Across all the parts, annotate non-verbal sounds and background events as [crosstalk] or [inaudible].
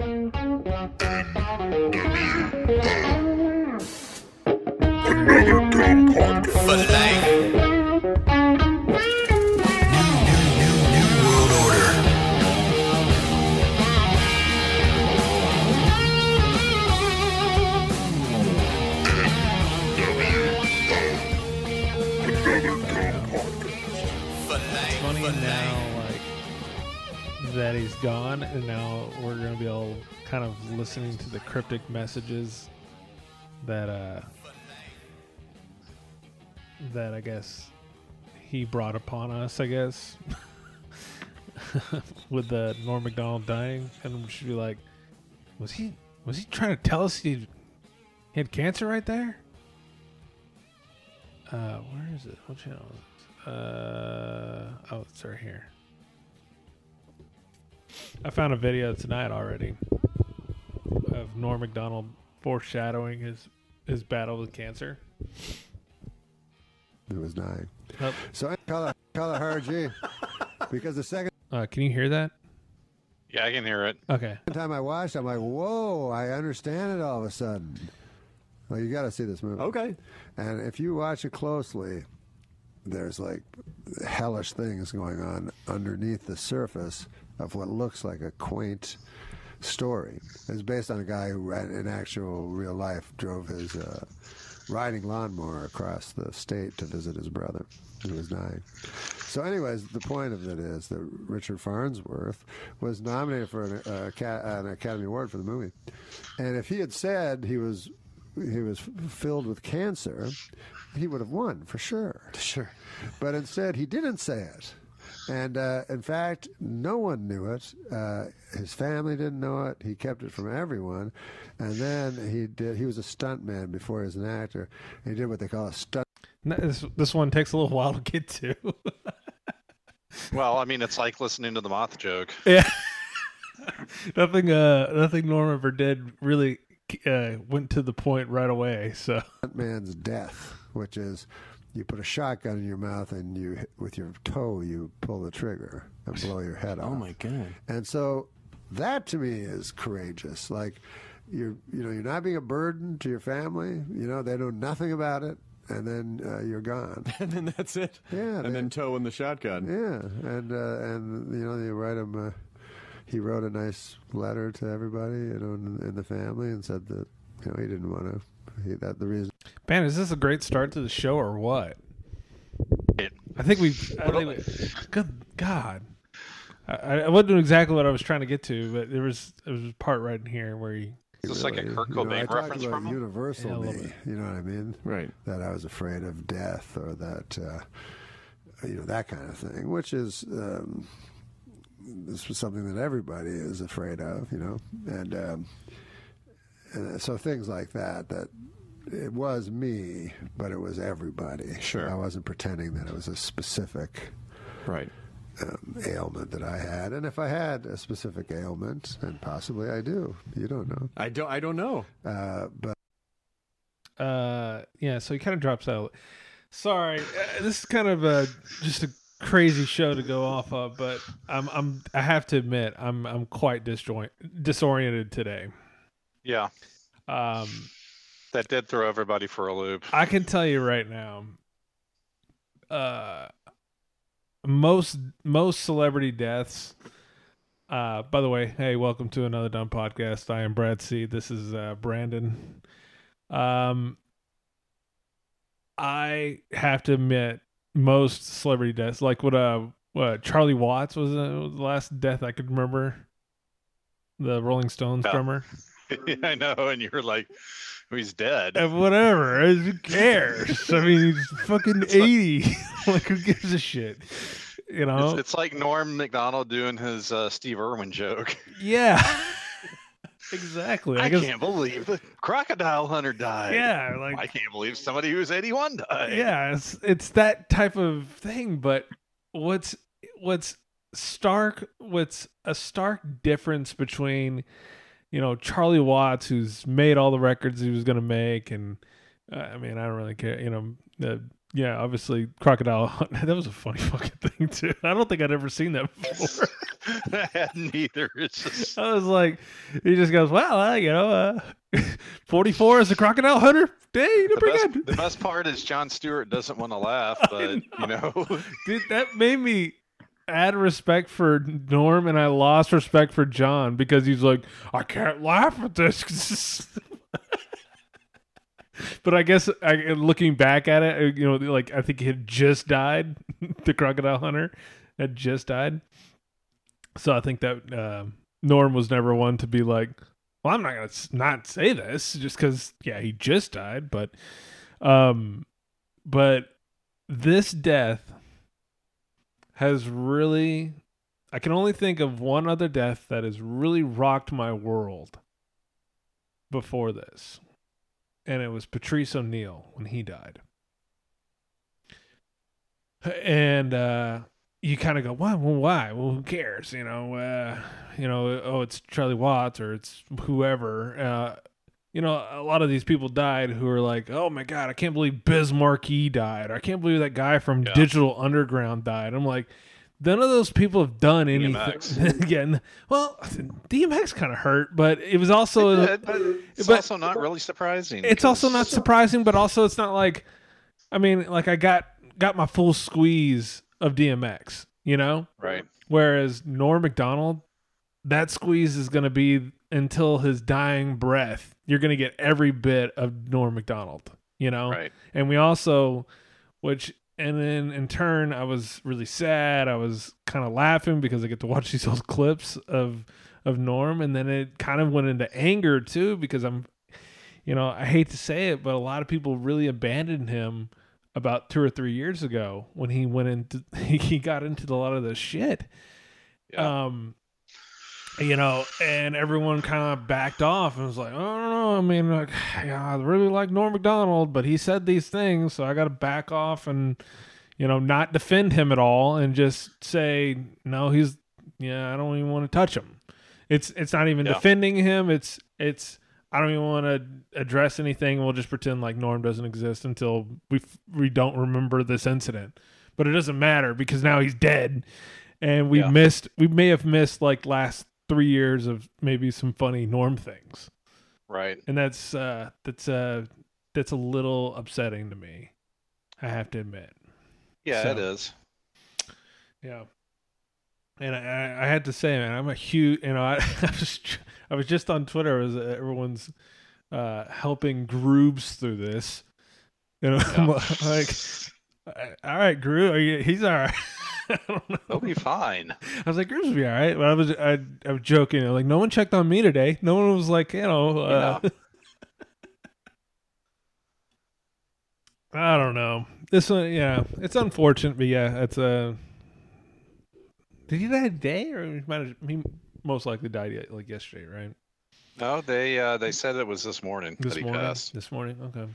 Another dumb podcast. That he's gone, and now we're gonna be all kind of listening to the cryptic messages that uh that I guess he brought upon us. I guess [laughs] with the Norm Macdonald dying, and we should be like, was he was he trying to tell us he, had cancer right there? Uh, where is it? What channel is it? Uh, oh, it's right here. I found a video tonight already of Norm Macdonald foreshadowing his his battle with cancer. It was dying. Oh, So I color color her G because the second uh, can you hear that? Yeah, I can hear it. Okay. Every time I watched, I'm like, whoa! I understand it all of a sudden. Well, you got to see this movie. Okay. And if you watch it closely, there's like hellish things going on underneath the surface of what looks like a quaint story. It's based on a guy who, in actual real life, drove his uh, riding lawnmower across the state to visit his brother who was dying. So, anyways, the point of it is that Richard Farnsworth was nominated for an, uh, an Academy Award for the movie, and if he had said he was he was filled with cancer, he would have won for sure. Sure. But instead, he didn't say it. And uh, in fact, no one knew it. Uh, his family didn't know it. He kept it from everyone. And then he did. He was a stuntman before he was an actor. He did what they call a stunt. This this one takes a little while to get to. [laughs] Well, I mean, it's like listening to the moth joke. [laughs] yeah. [laughs] nothing. Uh, nothing Norm ever did really uh, went to the point right away. So man's death, which is you put a shotgun in your mouth and you hit- with your toe you pull the trigger and blow your head [laughs] off. Oh my god. And so that to me is courageous. Like you're you know you're not being a burden to your family. You know they know nothing about it, and then uh, you're gone. [laughs] And then that's it. Yeah, And they- then toe in the shotgun. Yeah, and uh, and you know you write him. Uh, he wrote a nice letter to everybody, you know, in, in the family, and said that you know he didn't want to. He, that the reason. Man, is this a great start to the show or what? I think we. I think we good God. I, I wasn't doing exactly what I was trying to get to, but there was there was a part right in here where he. Is this like a really- Kurt you know, I reference about from him? Universal Yeah, me. You know what I mean? Right. That I was afraid of death or that, uh, you know, that kind of thing, which is. Um, this was something that everybody is afraid of, you know, and, um, and so things like that. That it was me, but it was everybody. Sure. I wasn't pretending that it was a specific Right. um, ailment that I had, and if I had a specific ailment, and possibly I do, you don't know, I don't. I don't know. uh, but. Uh, yeah, so he kind of drops out. Sorry, uh, this is kind of a just a crazy show to go off of, but I'm I'm I have to admit I'm I'm quite disjoint disoriented today. Yeah, Um, that did throw everybody for a loop. I can tell you right now, uh, most most celebrity deaths. Uh, by the way, hey, welcome to another dumb podcast. I am Brad C. This is uh, Brandon. Um, I have to admit, most celebrity deaths, like what uh, what Charlie Watts was, uh, was the last death I could remember. The Rolling Stones Yeah. drummer. [laughs] I know, and you're like, he's dead. Uh, whatever. Who cares? I mean, he's fucking eighty. [laughs] like, who gives a shit? You know? It's, it's like Norm Macdonald doing his uh, Steve Irwin joke. yeah. [laughs] exactly. I, I, guess. can't believe the crocodile hunter died. Yeah, like I can't believe somebody who's 81 died. yeah, it's it's that type of thing. But what's what's stark? What's a stark difference between you know Charlie Watts, who's made all the records he was going to make, and uh, I mean, I don't really care. You know, the yeah, obviously crocodile. Hunt- [laughs] That was a funny fucking thing too. I don't think I'd ever seen that [laughs] before. I hadn't either. It's just I was like, he just goes, well, uh, you know, uh, [laughs] 44 is a crocodile hunter. Hey, you did the best, the best part is Jon Stewart doesn't want to laugh, but you know, Dude, that made me add respect for Norm, and I lost respect for Jon because he's like, I can't laugh at this. [laughs] but I guess I, looking back at it, you know, like I think he had just died. [laughs] the crocodile hunter had just died. So I think that uh, Norm was never one to be like, well, I'm not gonna not say this just because, yeah, he just died. But, um, but this death has really I can only think of one other death that has really rocked my world before this. And it was Patrice O'Neal when he died. And uh you kind of go, why? Well, why? Well, who cares? You know, uh, you know, oh, it's Charlie Watts or it's whoever. Uh, you know, a lot of these people died who are like, oh my god, I can't believe Biz Markie died. Or I can't believe that guy from Yeah. Digital Underground died. I'm like, none of those people have done anything. [laughs] DMX. Again, well, DMX kind of hurt, but it was also It- but it's but- also not really surprising. it's also not surprising, but also it's not like, I mean, like I got got my full squeeze of DMX, you know. right. Whereas Norm Macdonald, that squeeze is going to be until his dying breath. You're going to get every bit of Norm Macdonald, you know? Right. And we also, which, and then in turn, I was really sad. I was kind of laughing because I get to watch these old clips of, of Norm. And then it kind of went into anger too because I'm, you know, I hate to say it, but a lot of people really abandoned him about two or three years ago when he went into [laughs] he got into a lot of this shit. Yeah. Um you know, and everyone kind of backed off and was like, I don't know. I mean, like, yeah, I really like Norm Macdonald, but he said these things, so I got to back off and, you know, not defend him at all and just say, no, he's, yeah, I don't even want to touch him. It's it's not even Yeah. defending him. It's it's I don't even want to address anything. We'll just pretend like Norm doesn't exist until we f- we don't remember this incident. But it doesn't matter because now he's dead, and we Yeah. missed. We may have missed like last three years of maybe some funny Norm things, Right. and that's uh that's uh that's a little upsetting to me. I have to admit. Yeah, So- it is. Yeah. And I, I had to say, man, I'm a huge, you know, [laughs] I, I was, I was just on Twitter as everyone's uh, helping Groobs through this. You know, [laughs] I'm like, all right, you, he's all right. [laughs] [laughs] I don't know. They'll be fine. I was like, Groobs will be all right. But I was, I, I was joking. Like, no one checked on me today. No one was like, you know, uh, [laughs] I don't know. This one, yeah, it's unfortunate, but yeah, it's a. Did he die today, or he might have? He most likely died like yesterday, right? No, they uh, they said it was this morning This that he morning. passed. This morning, okay.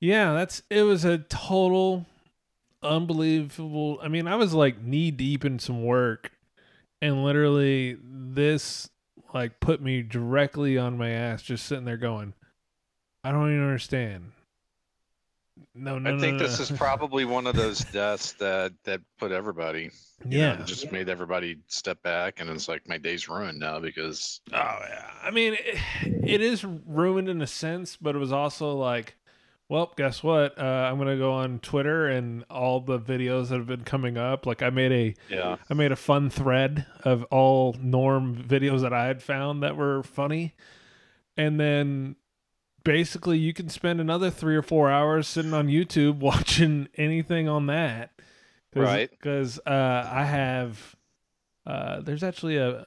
Yeah, that's. It was a total, unbelievable. I mean, I was like knee deep in some work, and literally this like put me directly on my ass, just sitting there going, I don't even understand. No, no, I think no, this no. is probably one of those deaths that that put everybody. you know, yeah. just made everybody step back, and it's like my day's ruined now because Oh yeah. I mean, it, it is ruined in a sense, but it was also like, well, guess what? Uh, I'm gonna go on Twitter and all the videos that have been coming up. Like I made a yeah, I made a fun thread of all Norm videos that I had found that were funny, and then basically you can spend another three or four hours sitting on YouTube [laughs] watching anything on that. Cause, Right. Because uh, I have, uh, there's actually a,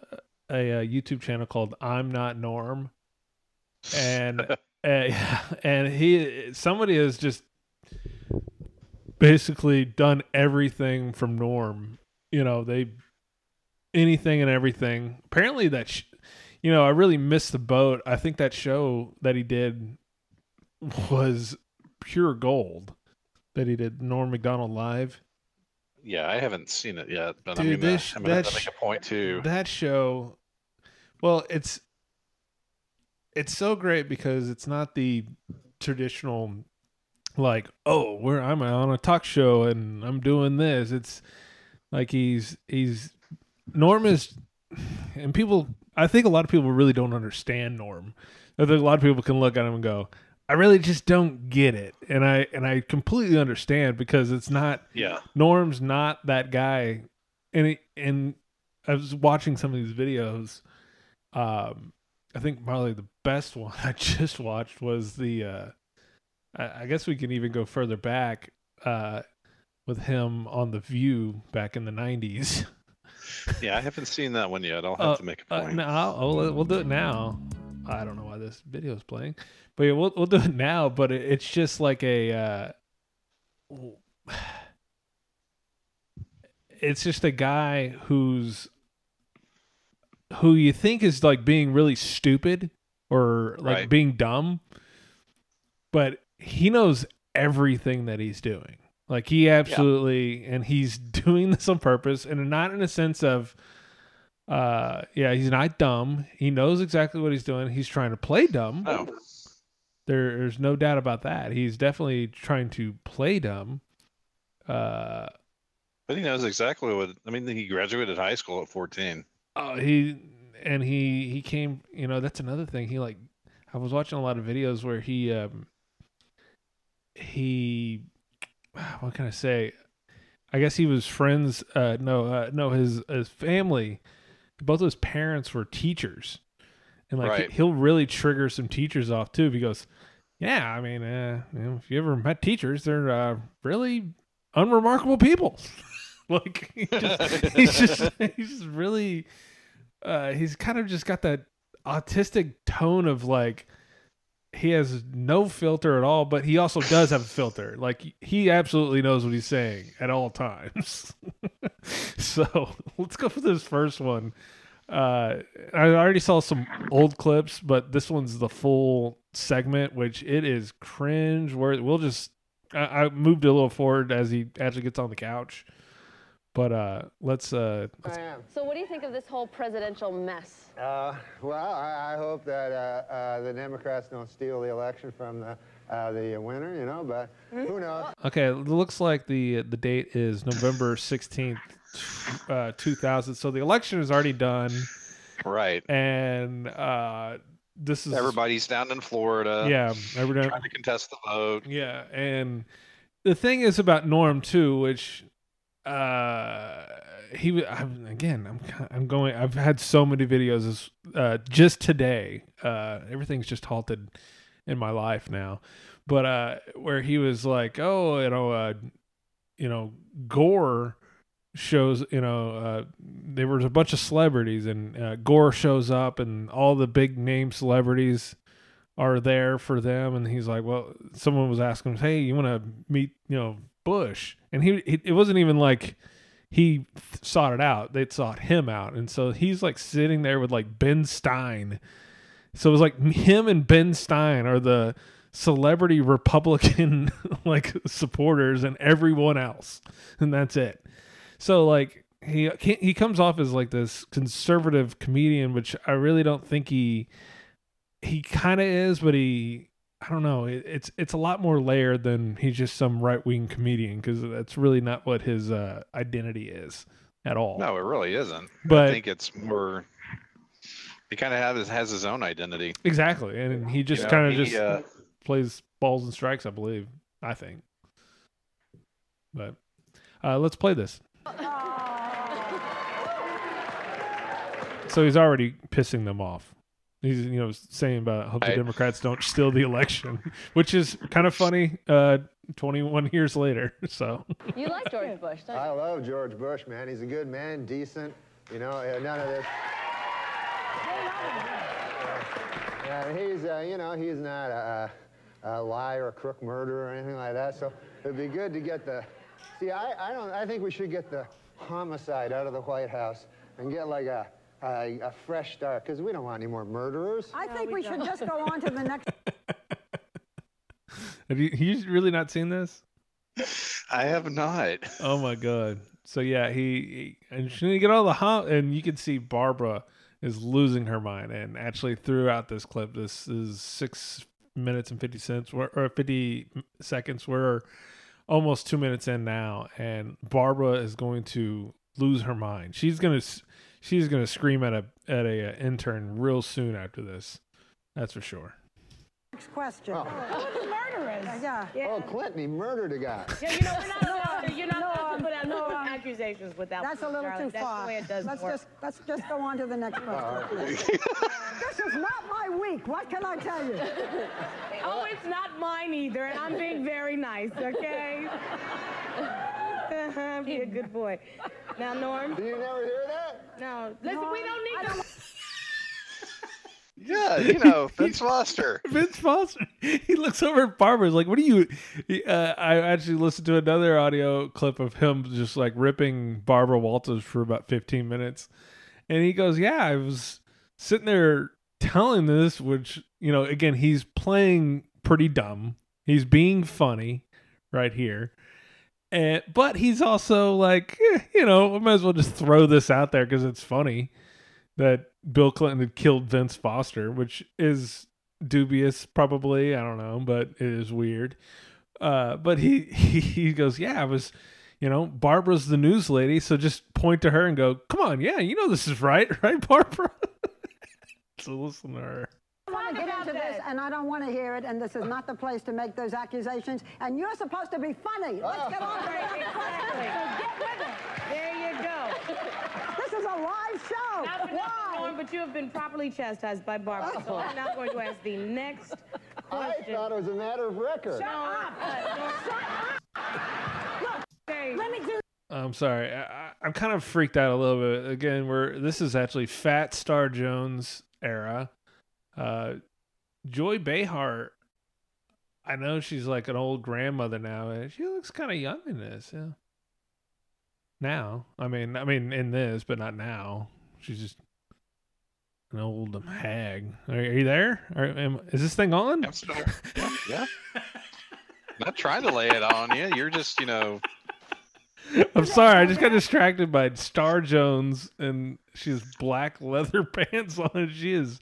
a a YouTube channel called I'm Not Norm, and [laughs] uh, [laughs] and he somebody has just basically done everything from Norm. You know, they anything and everything. Apparently, that sh- you know, I really missed the boat. I think that show that he did was pure gold. That he did Norm Macdonald live. yeah. I haven't seen it yet, but Dude, I'm gonna, this- I'm gonna that make a point too. That show, well, it's it's so great because it's not the traditional like, oh, we're I'm on a talk show and I'm doing this. It's like he's he's Norm is, and people. I think a lot of people really don't understand Norm. I think a lot of people can look at him and go, I really just don't get it, and I and I completely understand because it's not Yeah. Norm's not that guy, and he, and I was watching some of these videos. Um, I think probably the best [laughs] one I just watched was the. Uh, I, I guess we can even go further back uh, with him on the View back in the '90s. [laughs] Yeah, I haven't seen that one yet. I'll have Uh, to make a Uh, point. no, I'll, I'll- we'll do it now. I don't know why this video is playing, but yeah, we'll we'll do it now. But it, it's just like a. Uh, [sighs] it's just a guy who's who you think is like being really stupid or like Right. being dumb, but he knows everything that he's doing. Like he absolutely, and he's [laughs] doing this on purpose, and not in a sense of, uh, yeah, he's not dumb. He knows exactly what he's doing. He's trying to play dumb. Oh, There, there's no doubt about that. He's definitely trying to play dumb. Uh, but he knows exactly what. I mean, he graduated high school at 14. Oh, he and he he came. You know, that's another thing. He like, I was watching a lot of videos where he um he, what can I say? I guess he was friends. Uh, no, uh, no, his his family, both of his parents were teachers, and like Right. he, will really trigger some teachers off too. If he goes, yeah, I mean, uh, you know, if you ever met teachers, they're uh, really unremarkable people. [laughs] [laughs] like just, he's just he's just really uh he's kind of just got that autistic tone of like he has no filter at all but he also does have a filter. Like he absolutely knows what he's saying at all times. [laughs] So let's go for this first one. Uh i already saw some old clips but this one's the full segment which it is cringe where we'll just I, I moved a little forward as he actually gets on the couch but uh let's uh I am. So what do you think of this whole presidential mess? Uh, well, I, I hope that uh, uh, the Democrats don't steal the election from the uh, the winner, you know. But who knows? Okay, it looks like the the date is November sixteenth, uh, two thousand. So the election is already done, Right. and uh, this is Everybody's down in Florida. Yeah, everybody. Trying to contest the vote. Yeah, and the thing is about Norm too, which uh he wa- I'm, again I'm I'm going I've had so many videos uh just today uh everything's just halted in my life now. But uh where he was like oh you know uh you know Gore shows you know uh there was a bunch of celebrities and uh, Gore shows up and all the big name celebrities are there for them. And he's like well someone was asking him hey you want to meet you know bush and he, he it wasn't even like he sought it out. They sought him out. And so he's like sitting there with like ben stein. So it was like him and ben stein are the celebrity republican [laughs] like supporters and everyone else. And that's it. So like he he comes off as like this conservative comedian which i really don't think he he kind of is, but he I don't know. It, it's it's a lot more layered than he's just some right wing comedian because that's really not what his uh, identity is at all. No, it really isn't. But- I think it's more. He kind of has his, has his own identity. exactly, and he just You know, kind of just uh, plays balls and strikes. I believe. I think. But uh, let's play this. So he's already pissing them off. He's you know saying about hope the Right. Democrats don't steal the election, [laughs] which is kind of funny. Uh, Twenty one years later, [laughs] so You like George Bush, don't I love George Bush, man. He's a good man, decent. You know, uh, none of this. Yeah, he's, uh, you know, he's not a, a, a liar, a crook, murderer, or anything like that. So it'd be good to get the. See, I, I don't. I think we should get the homicide out of the White House and get like a a, a fresh start because we don't want any more murderers. I think we should just go on to the next. [laughs] have you you really not seen this? I have not. Oh my god! So yeah, he, he and she didn't get all the hum, and you can see Barbara is losing her mind. And actually, throughout this clip, this is six minutes and 50 cents or, or 50 seconds. We're almost two minutes in now, and Barbara is going to lose her mind. She's gonna s- she's gonna scream at a at a, uh intern real soon after this. That's for sure. Next question. Murderers. Yeah. Oh, Clinton, he murdered a guy. Yeah, you know, we're not allowed to, you're not No, allowed to put out no, no, um, accusations without. That's a little Charlotte. too That's far. the way it does let's work. just let's just go on to the next question. this is not my week. What can I tell you? [laughs] Oh, it's not mine either, and I'm being very nice, okay? [laughs] Be a good boy. Now, Norm. Do you never hear that? No, listen, we don't need to. [laughs] Yeah, you know, [laughs] Vince Foster. Vince Foster. [laughs] He looks over at Barbara. He's like, "What are you?" he- Uh, I actually listened to another audio clip of him just like ripping Barbara Walters for about 15 minutes, and he goes, "Yeah, I was sitting there telling this, which you know, again, he's playing pretty dumb. He's being funny right here." And, but he's also like, eh, you know, I might as well just throw this out there because it's funny that Bill Clinton had killed Vince Foster, which is dubious, probably. I don't know, but it is weird. Uh, but he, [laughs] he he goes, yeah, I was, you know, Barbara's the news lady, so just point to her and go, come on, yeah, you know this is right, [laughs] right, Barbara. [laughs] so listen to her. I want to get into this, and I don't want to hear it. And this is not the place to make those accusations. And you're supposed to be funny. Let's get on to the next question. Get with it. There you go. This is a live show. Not for Why? Norm, but you have been properly chastised by Barbara. So I'm now going to ask the next [laughs] question. I thought it was a matter of record. Shut No, okay. Let me do. I'm sorry. I, I- I'm kind of freaked out a little bit. Again, we're this is actually Fat Star Jones era. Uh, Joy Behar. I know she's like an old grandmother now, and she looks kind of young in this. Yeah. Now, I mean, I mean, in this, but not now. She's just an old hag. Are, are you there? Are, am, is this thing on? I'm still, yeah, yeah. Not trying to lay it on you. You're just, you know, [laughs] I'm sorry, I just got distracted by Star Jones and she has black leather [laughs] pants on and she is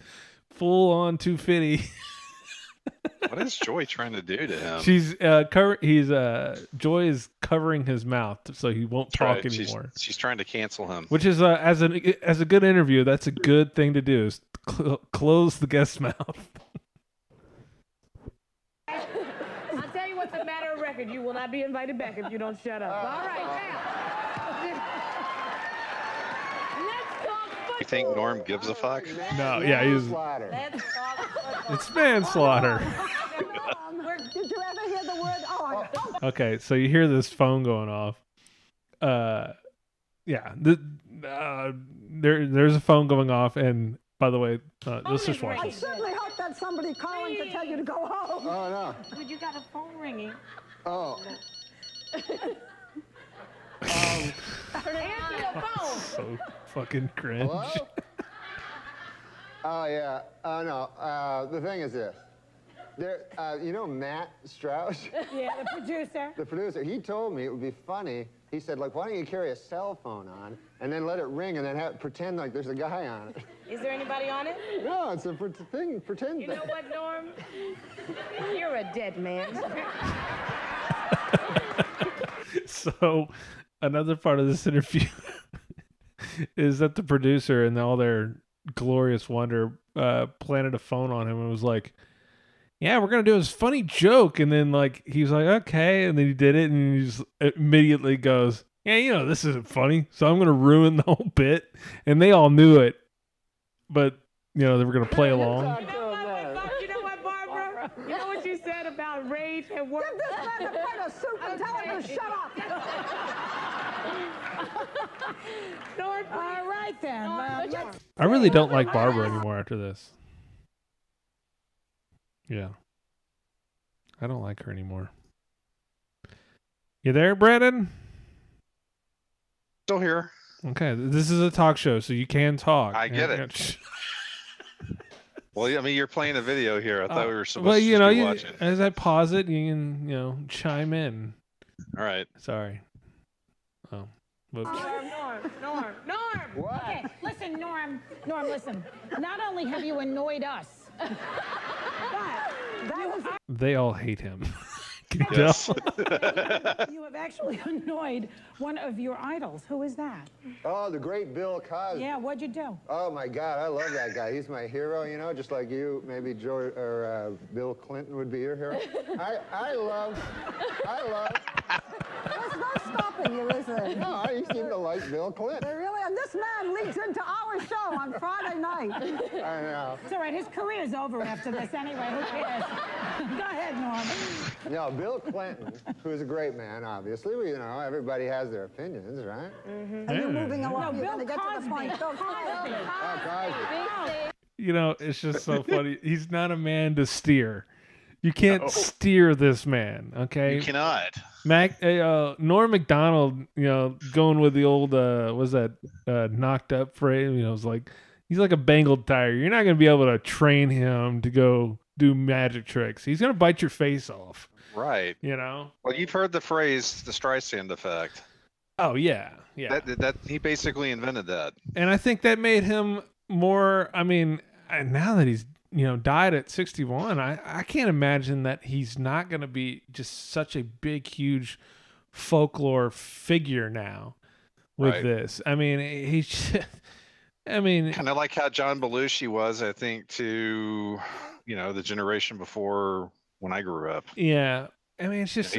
full on 250. [laughs] what is Joy trying to do to him? She's uh cover he's uh Joy is covering his mouth so he won't That's talk right. Anymore. she's trying to cancel him. Which is uh, as an as a good interview, that's a good thing to do is cl- close the guest's mouth. [laughs] I'll tell you what's a matter of record. You will not be invited back if you don't shut up. All right, now. Let's talk football. You think Norm gives a fuck? No, yeah, he's Slaughter. Let's talk football. it's manslaughter. Did you ever hear the word? Oh, Okay, so you hear this phone going off. Uh, yeah, the, uh, there there's a phone going off, and by the way, uh, let's just watch I this. certainly hope that's somebody calling to tell you to go home. Oh, no. But you got a phone ringing. Oh. [laughs] Answer the phone. [laughs] So fucking cringe. Hello? oh, yeah. Oh, no. Uh, the thing is this. There, uh, you know Matt Strauss, [laughs] Yeah, the producer. the producer, he told me it would be funny. He said, like, why don't you carry a cell phone on and then let it ring and then have, pretend like there's a guy on it? Is there anybody on it? No, it's a pre- thing, pretend You thing. know what, Norm? [laughs] You're a dead man. So, another part of this [laughs] interview is that the producer and all their glorious wonder uh, planted a phone on him and was like, "Yeah, we're gonna do this funny joke," and then like he was like, "Okay," and then he did it, and he just immediately goes, "Yeah, you know this isn't funny, so I'm gonna ruin the whole bit," and they all knew it, but you know they were gonna play along. You know what, Bob- you know what, Barbara? You know what you said about rage at work? Give this man a plate of soup and tell him to shut up. [laughs] Norm, All right then. Uh, let's- I really don't like Barbara anymore after this. Yeah. I don't like her anymore. You there, Brandon? Still here. Okay, this is a talk show, so you can talk. I get Yeah, it. [laughs] Well, I mean, you're playing a video here. I thought we were supposed Uh, well, to you know, be you, watching. as I pause it, you can, you know, chime in. All right. Sorry. Oh, whoops. Norm, Norm, Norm, Norm. [laughs] What? Okay, listen, Norm. Norm, listen. Not only have you annoyed us, [laughs] but That is They all hate him. [laughs] Can you Yes. tell? [laughs] You have actually [laughs] annoyed one of your idols. Who is that? Oh, the great Bill Cosby. Yeah, what'd you do? Oh my God, I love that guy. He's my hero. You know, just like you, maybe George or uh, Bill Clinton would be your hero. [laughs] I, I love, I love. There's no stopping you, is there? No, I seem to like Bill Clinton. They really, and this man leads into our show on Friday night. I know. It's all right. His career's over after this anyway. Who cares? Go ahead, Norm. No, Bill Clinton, who's a great man, obviously. Well, you know, everybody has their opinions, right? Are you moving along? No, You're Bill going to get to the point. Cosby. Bill Cosby. Oh, Cosby. You know, it's just so funny. [laughs] He's not a man to steer. You can't steer this man, okay? You cannot. Mac, uh, Norm Macdonald, you know, going with the old, uh, was that uh, knocked up phrase? You know, it's like he's like a Bengal tiger. You're not going to be able to train him to go do magic tricks. He's going to bite your face off. Right. You know? Well, you've heard the phrase the Streisand effect. Oh yeah, yeah. That, that he basically invented that. and I think that made him more. I mean, and now that he's you know died at 61, I I can't imagine that he's not going to be just such a big, huge folklore figure now with Right. this. I mean, he's. [laughs] I mean, Kind of like how John Belushi was, I think, to you know the generation before when I grew up. yeah. I mean, it's just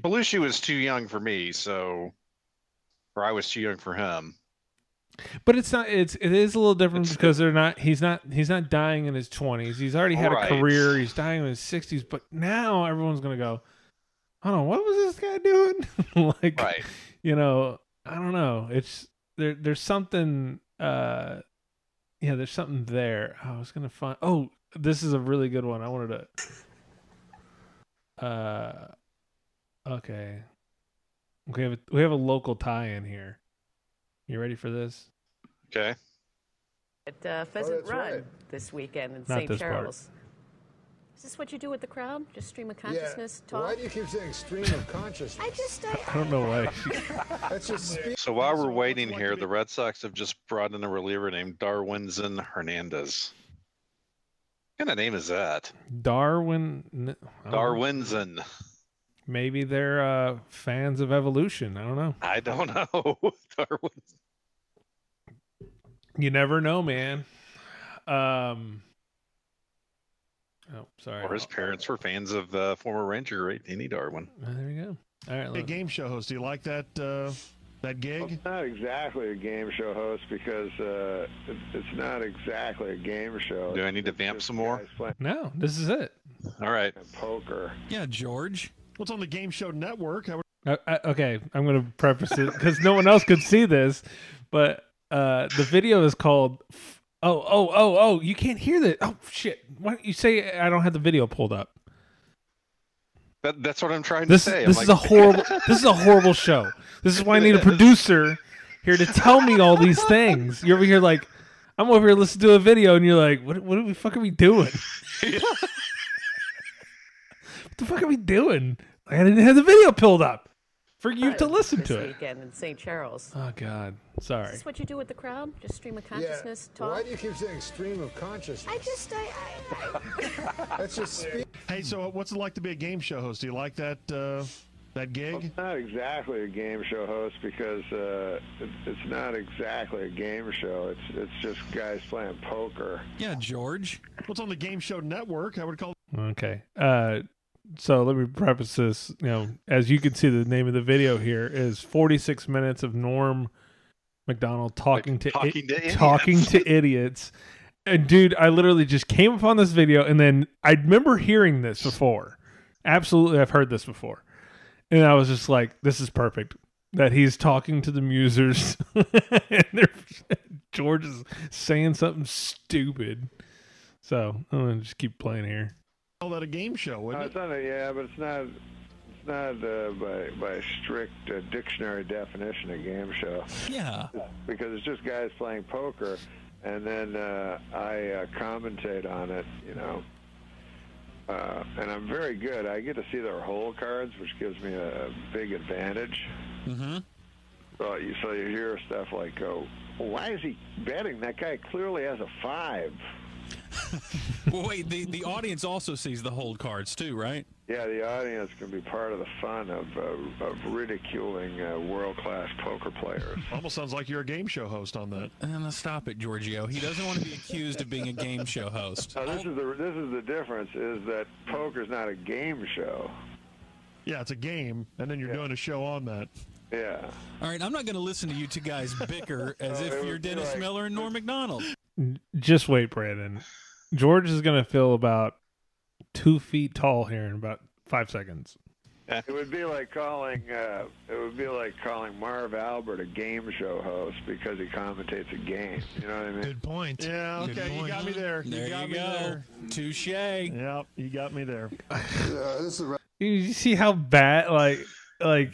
Belushi was too young for me, so or I was too young for him. But it's not. It's it is a little different because they're not. He's not. He's not dying in his twenties. He's already had Right. a career. He's dying in his sixties. But now everyone's gonna go. I don't know what was this guy doing. [laughs] like, Right. you know, I don't know. It's there. There's something. uh Yeah, there's something there. I was gonna find. Oh, this is a really good one. I wanted to. Uh, okay. We have a, we have a local tie-in here. You ready for this? Okay. at uh, Pheasant that's Run right. this weekend in Not St. this part. Charles. Is this what you do with the crowd? Just stream of consciousness talk? Why do you keep saying stream of consciousness? I just, I, I don't know why. [laughs] That's just speak. So while we're waiting here, the Red Sox have just brought in a reliever named Darwinzon Hernandez. What kind of name is that? Darwin. n- I don't know. Darwinzon. Maybe they're uh, fans of evolution. I don't know. I don't know. [laughs] Darwin. You never know, man. Um. Oh, sorry. Or his parents were fans of uh, former Ranger, right? Danny Darwin. There you go. All right. A game show host. Do you like that uh, that gig? It's not exactly a game show host because uh, it's not exactly a game show. Do I need to vamp some more? no, this is it. All right. poker. Yeah, George. What's on the game show network? How Uh, uh, okay, I'm going to preface it because no one else could see this, but uh, the video is called. Oh, oh, oh, oh! You can't hear that. Oh shit! Why don't you say I don't have the video pulled up? That, that's what I'm trying This to say. is I'm this is like- a horrible. [laughs] this is a horrible show. This is why I need a producer here to tell me all these things. You're over here like, I'm over here listening to a video, and you're like, what? What are we fuck are we doing? what the fuck are we doing? I didn't have the video pulled up for you to listen to it. weekend in St. Charles. Oh God, sorry. Is sorry. this what you do with the crowd? Just stream of Yeah. consciousness talk? Why do you keep saying stream of consciousness? I just, I, I, That's just speak. Hey, so what's it like to be a game show host? Do you like that uh, that gig? It's not exactly a game show host because uh, it's not exactly a game show. It's it's just guys playing poker. Yeah, George. What's on the game show network? I would call. Okay. Uh, so let me preface this. You know, as you can see, the name of the video here is 46 minutes of Norm Macdonald talking to talking to talking idiots. to [laughs] idiots. And dude, I literally just came upon this video, and then I remember hearing this before. Absolutely, I've heard this before, and I was just like, "This is perfect." That he's talking to the musers, [laughs] and they're, [laughs] George is saying something stupid. So I'm gonna just keep playing here. Call that a game show, wouldn't it's it? not a, yeah, but it's not. It's not uh, by by strict uh, dictionary definition a game show. Yeah. because it's just guys playing poker, and then uh, I uh, commentate on it, you know. Uh, and I'm very good. I get to see their hole cards, which gives me a big advantage. Mm-hmm. So you, so you hear stuff like, "Oh, why is he betting? That guy clearly has a five. Well, wait, the, the audience also sees the hold cards too, right? Yeah, the audience can be part of the fun of, uh, of ridiculing uh, world-class poker players. [laughs] Almost sounds like you're a game show host on that. And stop it, Giorgio. He doesn't want to be accused of being a game show host. Now, this is the this is the difference: is that poker's not a game show. Yeah, it's a game, and then you're doing a show on that. Yeah. All right, I'm not going to listen to you two guys bicker [laughs] as No, if you're Dennis like- Miller and Norm Macdonald. Just wait, Brandon. George is gonna feel about two feet tall here in about five seconds. It would be like calling uh, it would be like calling Marv Albert a game show host because he commentates a game. You know what I mean? Good point. Yeah, Good okay, you got me there. There you got you me go. there. Touche. Yep, you got me there. [laughs] Uh, this is You, you see how bad, like, like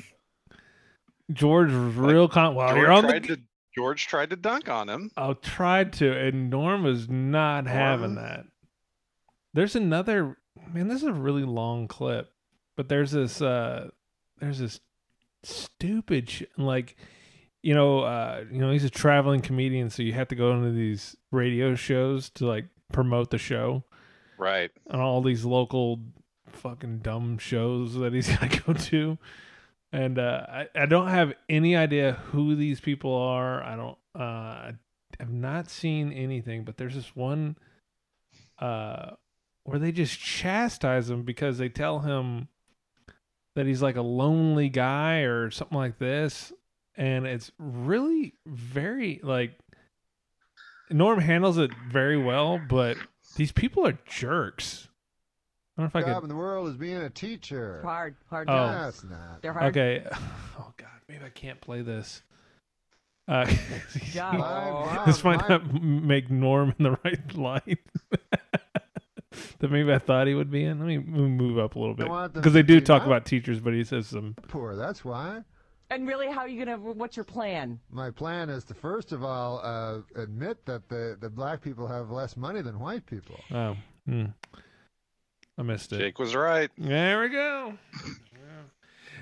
George was real con. While George you're on the, tried to George tried to dunk on him. I tried to, and Norm was not having that. There's another man. This is a really long clip, but there's this uh there's this stupid sh- like you know uh you know he's a traveling comedian, so you have to go into these radio shows to like promote the show Right. on all these local fucking dumb shows that he's [laughs] gonna go to. And uh, I, I don't have any idea who these people are. I don't uh I have not seen anything, but there's this one uh where they just chastise him because they tell him that he's like a lonely guy or something like this. And it's really very like Norm handles it very well, but these people are jerks. I don't if I job could in the world is being a teacher. It's Hard, hard Oh. job. No, it's not. They're hard. Okay. [sighs] Oh God, maybe I can't play this. Uh, [laughs] Job. My [laughs] this mom- might my- not make Norm in the right light [laughs] that maybe I thought he would be in. Let me move up a little bit because they do talk not- about teachers, but he says some. Poor. That's why. And really, how are you gonna? What's your plan? My plan is to first of all uh, admit that the, the black people have less money than white people. Oh, hmm. I missed it. Jake was right. There we go.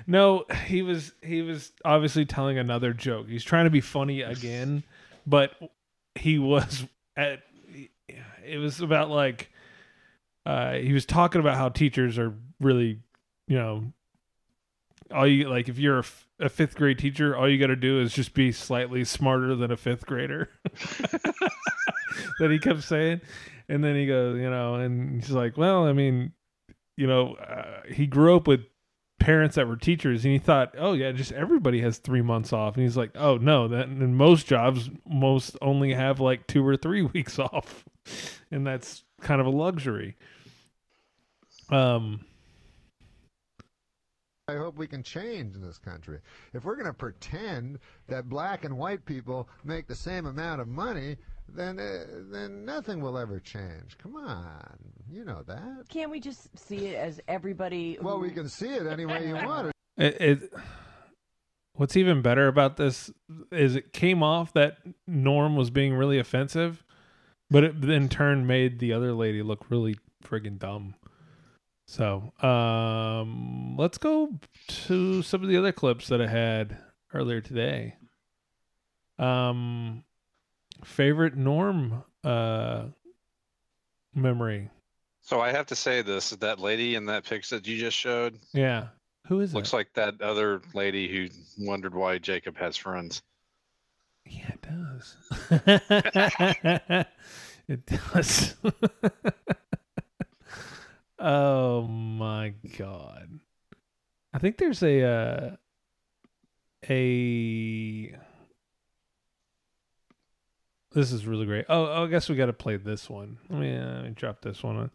No, he was he was obviously telling another joke. He's trying to be funny again, but he was at it was about like uh he was talking about how teachers are really, you know, all you like if you're a, f- a 5th grade teacher, all you got to do is just be slightly smarter than a 5th grader. [laughs] [laughs] that he kept saying. And then he goes, you know, and he's like, well, I mean, you know, uh, he grew up with parents that were teachers and he thought, oh yeah, just everybody has three months off. And he's like, oh no, that most jobs, most only have like two or three [laughs] weeks off. And that's kind of a luxury. Um, I hope we can change in this country. If we're going to pretend that black and white people make the same amount of money, then uh, then nothing will ever change. Come on, you know that. Can't we just see it as everybody? Well, we can see it any way you want it. [laughs] it, it what's even better about this is it came off that Norm was being really offensive, but it in turn made the other lady look really friggin' dumb. So, um, let's go to some of the other clips that I had earlier today. Um, favorite Norm uh memory. So I have to say this: that lady in that picture that you just showed Yeah, who is it? looks it? like that other lady who wondered why Jacob has friends. Yeah, it does. [laughs] it does. [laughs] oh my god. I think there's a uh, a This is really great. Oh, oh I guess we got to play this one. Let me, uh, let me drop this one.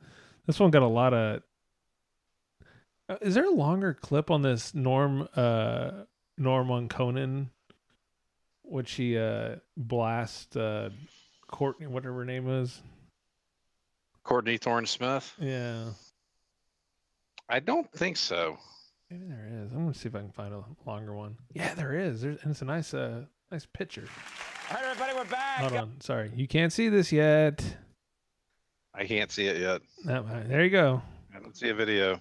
This one got a lot of Uh, Is there a longer clip on this Norm uh Norm on Conan which he uh blast uh Courtney whatever her name is? Courtney Thorne Smith? Yeah. I don't think so. Maybe there is. I'm gonna see if I can find a longer one. Yeah, there is. There's and it's a nice uh nice picture. All right, everybody, we're back. Hold on. Sorry. You can't see this yet. I can't see it yet. No, there you go. I don't see a video.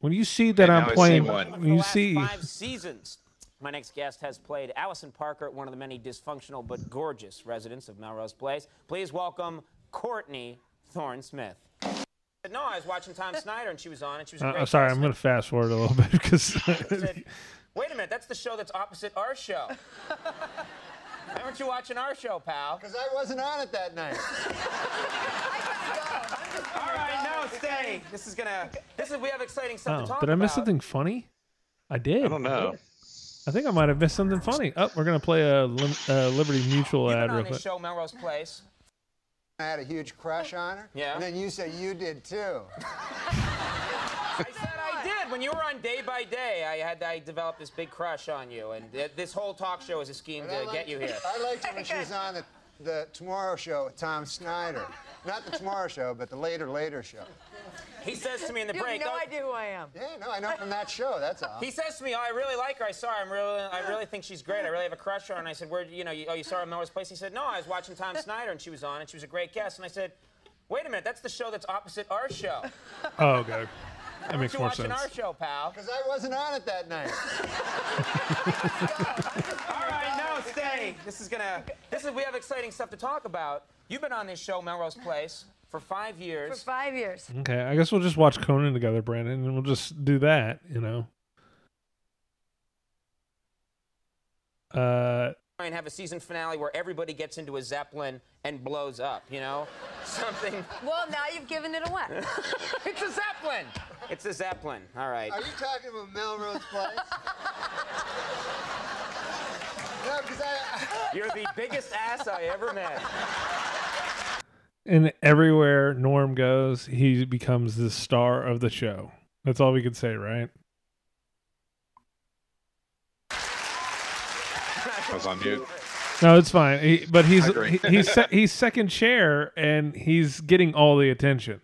When you see that Okay, I'm now I see playing one. when you see five seasons. My next guest has played Allison Parker, one of the many dysfunctional but gorgeous residents of Melrose Place. Please welcome Courtney Thorne Smith. No, I was watching Tom Snyder and she was on and she was Uh, great I'm sorry. I'm going to fast forward a little bit because said, Wait a minute, that's the show that's opposite our show. [laughs] Why weren't you watching our show, pal? Because I wasn't on it that night. [laughs] All right, no, stay. This is gonna. This is. We have exciting stuff to oh, talk did I miss about. something funny? I did. I don't know. I think I might have missed something funny. Oh, we're going to play a Lim- uh, Liberty Mutual ad Been real quick. show, Melrose Place. I had a huge crush on her. Yeah. And then you said you did too. [laughs] I said I did. When you were on Day by Day, I had I developed this big crush on you, and th- this whole talk show is a scheme But to liked- get you here. I liked her when she was on the, the Tomorrow Show with Tom Snyder. Not the Tomorrow Show, but the later, later show. He says to me in the You break. have no "Oh, idea who I am. Yeah, no, I know from that show. That's all. He says to me, "Oh, I really like her. I saw her. I'm really, I really think she's great. I really have a crush on her." And I said, "Where, you know, you, oh, you saw her at Melrose Place?" He said, "No, I was watching Tom Snyder, and she was on, and she was a great guest." And I said, "Wait a minute, that's the show that's opposite our show. Oh, okay. That Why makes you more watching sense. our show, pal?" Because I wasn't on it that night. [laughs] All right, no, stay. This is gonna. This is. We have exciting stuff to talk about. You've been on this show, Melrose Place, for five years. For years. five years. Okay, I guess we'll just watch Conan together, Brandon, and we'll just do that, you know. Uh, And have a season finale where everybody gets into a zeppelin and blows up. You know, [laughs] something. Well, now you've given it away. [laughs] it's a zeppelin. It's a zeppelin. All right. Are you talking about Melrose Place? [laughs] no, because I. You're the biggest ass I ever met. and everywhere Norm goes, he becomes the star of the show. That's all we could say, right? I was on mute. No, it's fine. He, but he's he, he's se- he's second chair, and he's getting all the attention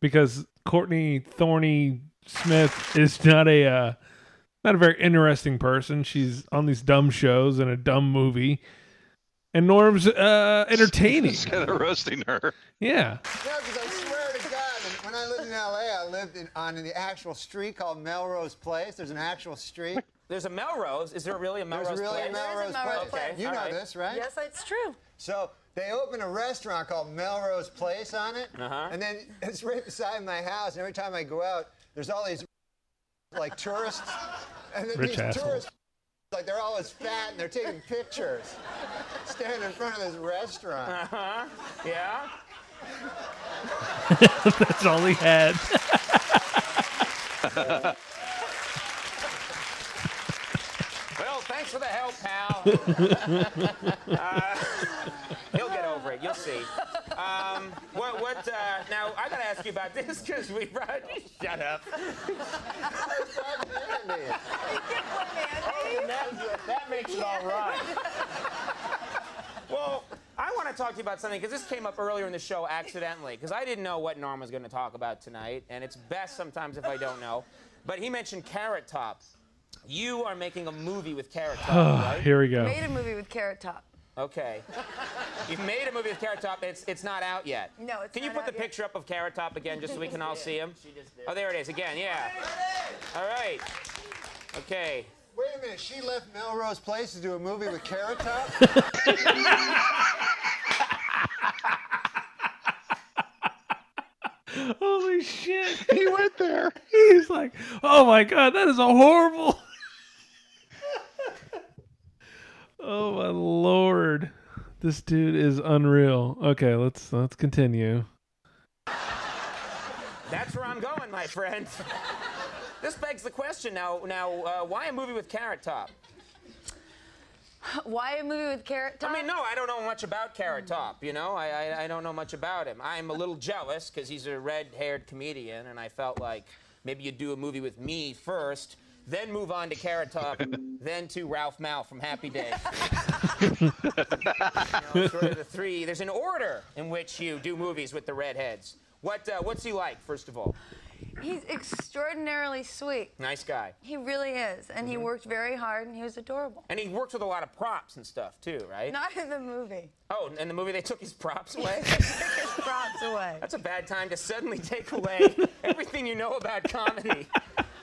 because Courtney Thorne Smith is not a uh, not a very interesting person. She's on these dumb shows and a dumb movie, and Norm's uh, entertaining. Just kind of roasting her. Yeah, No, because I swear to God, when I lived in L.A., I lived in, on the actual street called Melrose Place. There's an actual street. There's a Melrose. Is there really a Melrose There's really place? a Melrose Melrose Place. Place. You all know right. this, right? Yes, it's true. So they opened a restaurant called Melrose Place on it, Uh-huh. and then it's right beside my house. And every time I go out, there's all these like tourists, and then Rich these assholes. tourists, like they're always fat and they're taking pictures, standing in front of this restaurant. Uh huh. Yeah. [laughs] that's all he had. [laughs] Well, thanks for the help, pal. [laughs] uh, he'll get over it. You'll see. Um, what? What? Uh, now I gotta ask you about this because we brought. Shut up. that, that makes it all right. Well, I want to talk to you about something because this came up earlier in the show accidentally because I didn't know what Norm was going to talk about tonight, and it's best sometimes if I don't know. But he mentioned Carrot Top. You are making a movie with Carrot Top, ah, right? Here we go. Made a movie with Carrot Top. Okay. [laughs] You've made a movie with Carrot Top. It's it's not out yet. No, it's not. Can you not put the out yet. picture up of Carrot Top again, just so we can all see him? Oh, there it is again. Yeah. All right. Okay. Wait a minute, she left Melrose Place to do a movie with Carrot Top? [laughs] [laughs] Holy shit! He went there. He's like, "Oh my god, that is a horrible." [laughs] oh my lord, this dude is unreal. Okay, let's let's continue. That's where I'm going, my friend. [laughs] this begs the question now. Now, uh, why a movie with Carrot Top? Why a movie with Carrot Top? I mean, no, I don't know much about Carrot Top. You know, I I, I don't know much about him. I'm a little jealous because he's a red-haired comedian, and I felt like maybe you'd do a movie with me first, then move on to Carrot Top, [laughs] then to Ralph Malph from Happy Days. [laughs] you know, sort of the three. There's an order in which you do movies with the redheads. What uh, what's he like, first of all? He's extraordinarily sweet. Nice guy. He really is. And he Mm-hmm. worked very hard and he was adorable. And he works with a lot of props and stuff too, right? Not in the movie. Oh, in the movie they took his props away. [laughs] Took his props away. That's a bad time to suddenly take away [laughs] everything you know about comedy.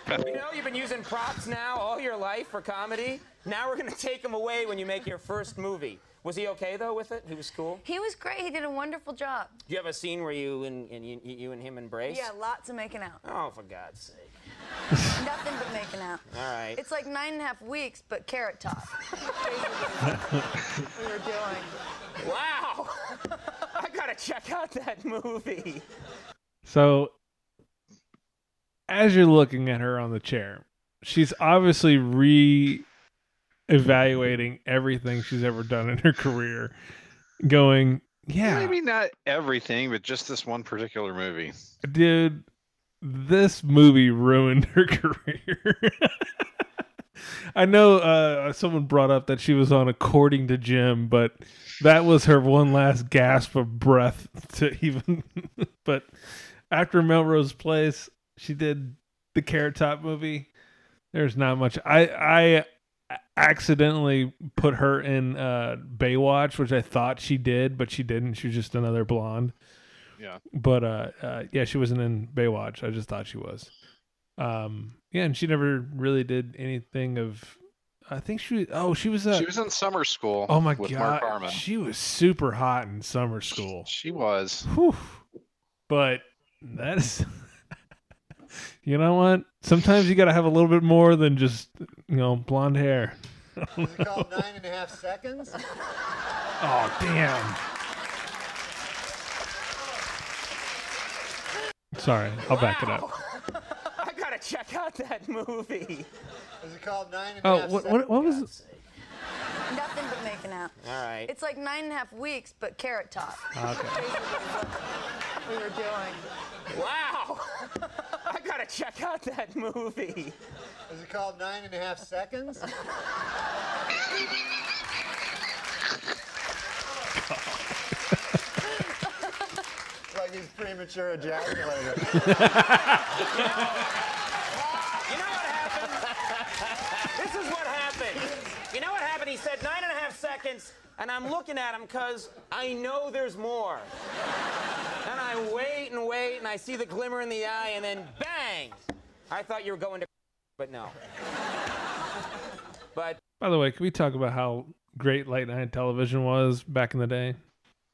You know, you've been using props now all your life for comedy. Now we're going to take them away when you make your first movie. Was he okay though with it? He was cool. He was great. He did a wonderful job. Do you have a scene where you and, and you, you and him embrace? Yeah, lots of making out. Oh, for God's sake. [laughs] Nothing but making out. All right. It's like nine and a half weeks, but carrot top. [laughs] we were doing. Wow. [laughs] I gotta check out that movie. So, as you're looking at her on the chair, she's obviously re evaluating everything she's ever done in her career, going, Yeah, Maybe not everything, but just this one particular movie. dude, this movie ruined her [laughs] career. I know uh, someone brought up that she was on According to Jim, but that was her one last gasp of breath to [laughs] even. but after Melrose Place, she did the Carrot Top movie. There's not much. I I accidentally put her in uh, Baywatch, which I thought she did, but she didn't. She was just another blonde. Yeah. But uh, uh yeah, she wasn't in Baywatch. I just thought she was. Um yeah, and she never really did anything of I think she oh, she was uh, She was in summer school. Oh my with god. She was super hot in summer school. She was. Whew. But that is You know what? Sometimes you got to have a little bit more than just, you know, blonde hair. Is it called nine and a half seconds? [laughs] Oh, damn. Sorry, I'll back it up. [laughs] I gotta check out that movie. Is it called nine and a Oh, half what, seconds? what, what was it? Nothing but making out. All right. It's like nine and a half weeks, but carrot top. Okay. [laughs] we were doing. Wow. Gotta check out that movie. Is it called nine and a half seconds? [laughs] like he's premature ejaculator. [laughs] You know what happened? this is what happened. You know what happened? He said nine and a half seconds, and I'm looking at him because I know there's more. And I wait and wait, and I see the glimmer in the eye, and then bang! I thought you were going to, but no. But By the way, can we talk about how great late night television was back in the day?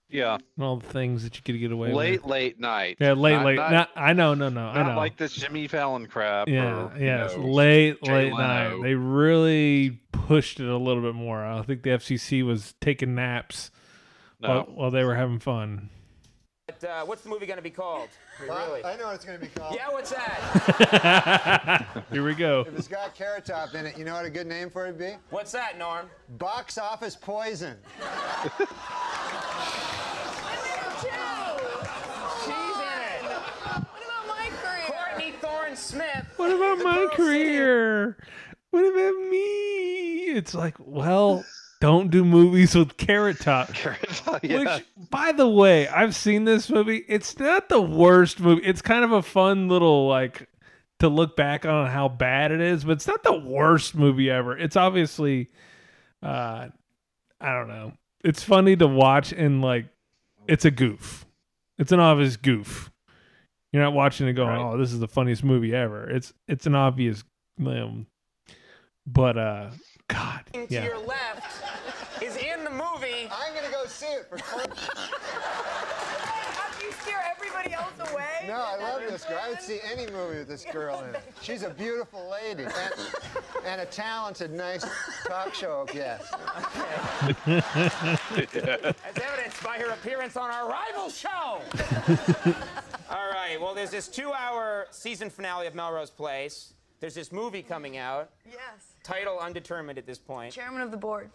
Yeah. And all the things that you could get away Late, with. late night. Yeah, late, Not- late. Not, Not, I know, no, no, I not know. like this Jimmy Fallon crap. yeah, or, you yes, know, late, Jay late Leno. night. They really pushed it a little bit more. I think the FCC was taking naps while, No. while they were having fun. but, uh, what's the movie going to be called? [laughs] Well, Really? I know what it's going to be called. Yeah, what's that? [laughs] Here we go. If it's got carrot top in it, you know what a good name for it would be? What's that, Norm? Box office poison. She's in it. What about my career? Courtney Thorne Smith. What about my career? What about me? It's like, well, don't do movies with [laughs] Carrot Top. yeah. Which, by the way, I've seen this movie. It's not the worst movie. It's kind of a fun little like to look back on how bad it is, but it's not the worst movie ever. It's obviously, uh, I don't know. It's funny to watch and like, it's a goof. It's an obvious goof. You're not watching it going, "Oh, this is the funniest movie ever." It's it's an obvious, um, but uh, God, To yeah. your left is in the movie. I'm going to go see it for culture. You steer everybody else away? No, I love this girl. I would see any movie with this girl in it. She's a beautiful lady and, and a talented, nice talk show guest. As evidenced by her appearance on our rival show. [laughs] All right. Well, there's this two-hour season finale of Melrose Place. There's this movie coming out. Yes. Title undetermined at this point. Chairman of the board.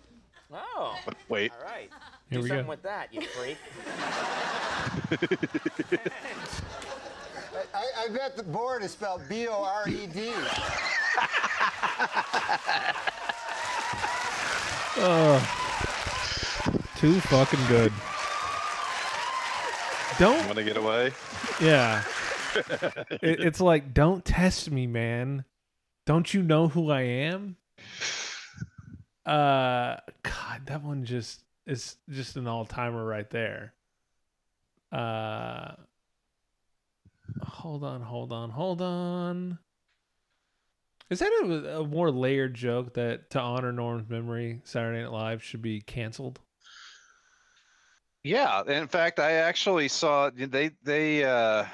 Oh. Wait. All right. Here Do we something go. with that, you freak. I, [laughs] I, I bet the board is spelled B O R E D. [laughs] Oh, too fucking good. Don't Want to get away? Yeah. it, it's like, don't test me, man. Don't you know who I am? Uh, God, that one just is just an all timer right there. Uh, hold on, hold on, hold on. Is that a, a more layered joke that to honor Norm's memory, Saturday Night Live should be canceled? Yeah, in fact, I actually saw they they uh,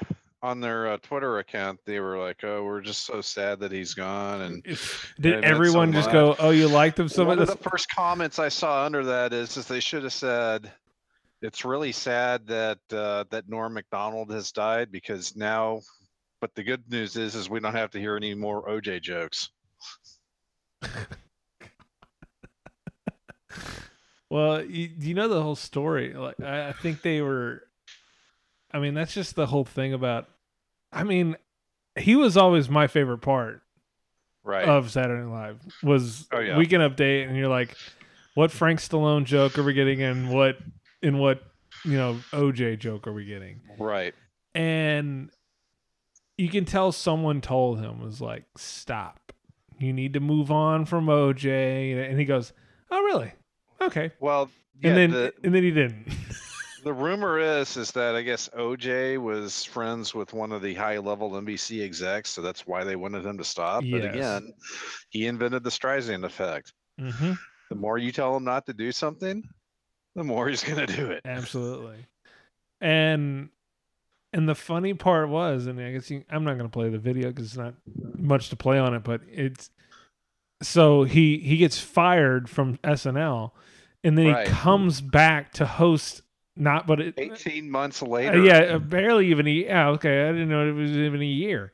on their uh, Twitter account they were like, "Oh, we're just so sad that he's gone." And Did so everyone just go, "Oh, you liked him so One much"? of the first comments I saw under that is, is they should have said, "It's really sad that uh, that Norm Macdonald has died because now." But the good news is, is we don't have to hear any more OJ jokes. Well, you, you know the whole story. Like, I think they were. I mean, that's just the whole thing about. I mean, he was always my favorite part Right. of Saturday Night Live was Oh, yeah. Weekend Update, and you're like, what Frank Stallone joke are we getting, and what in what you know OJ joke are we getting? Right. And you can tell someone told him was like, stop. You need to move on from OJ, and he goes, oh really? Okay. Well, yeah, and then the- and then he didn't. [laughs] The rumor is is that I guess OJ was friends with one of the high level NBC execs, so that's why they wanted him to stop. But again, he invented the Streisand effect. mm-hmm. The more you tell him not to do something, the more he's going to do it. Absolutely. And and the funny part was, and I guess you, I'm not going to play the video because it's not much to play on it, but it's so he he gets fired from SNL, and then Right. he comes back to host. Not, but it, 18 months uh, later. yeah, uh, barely even a yeah. Okay, I didn't know it was even a year.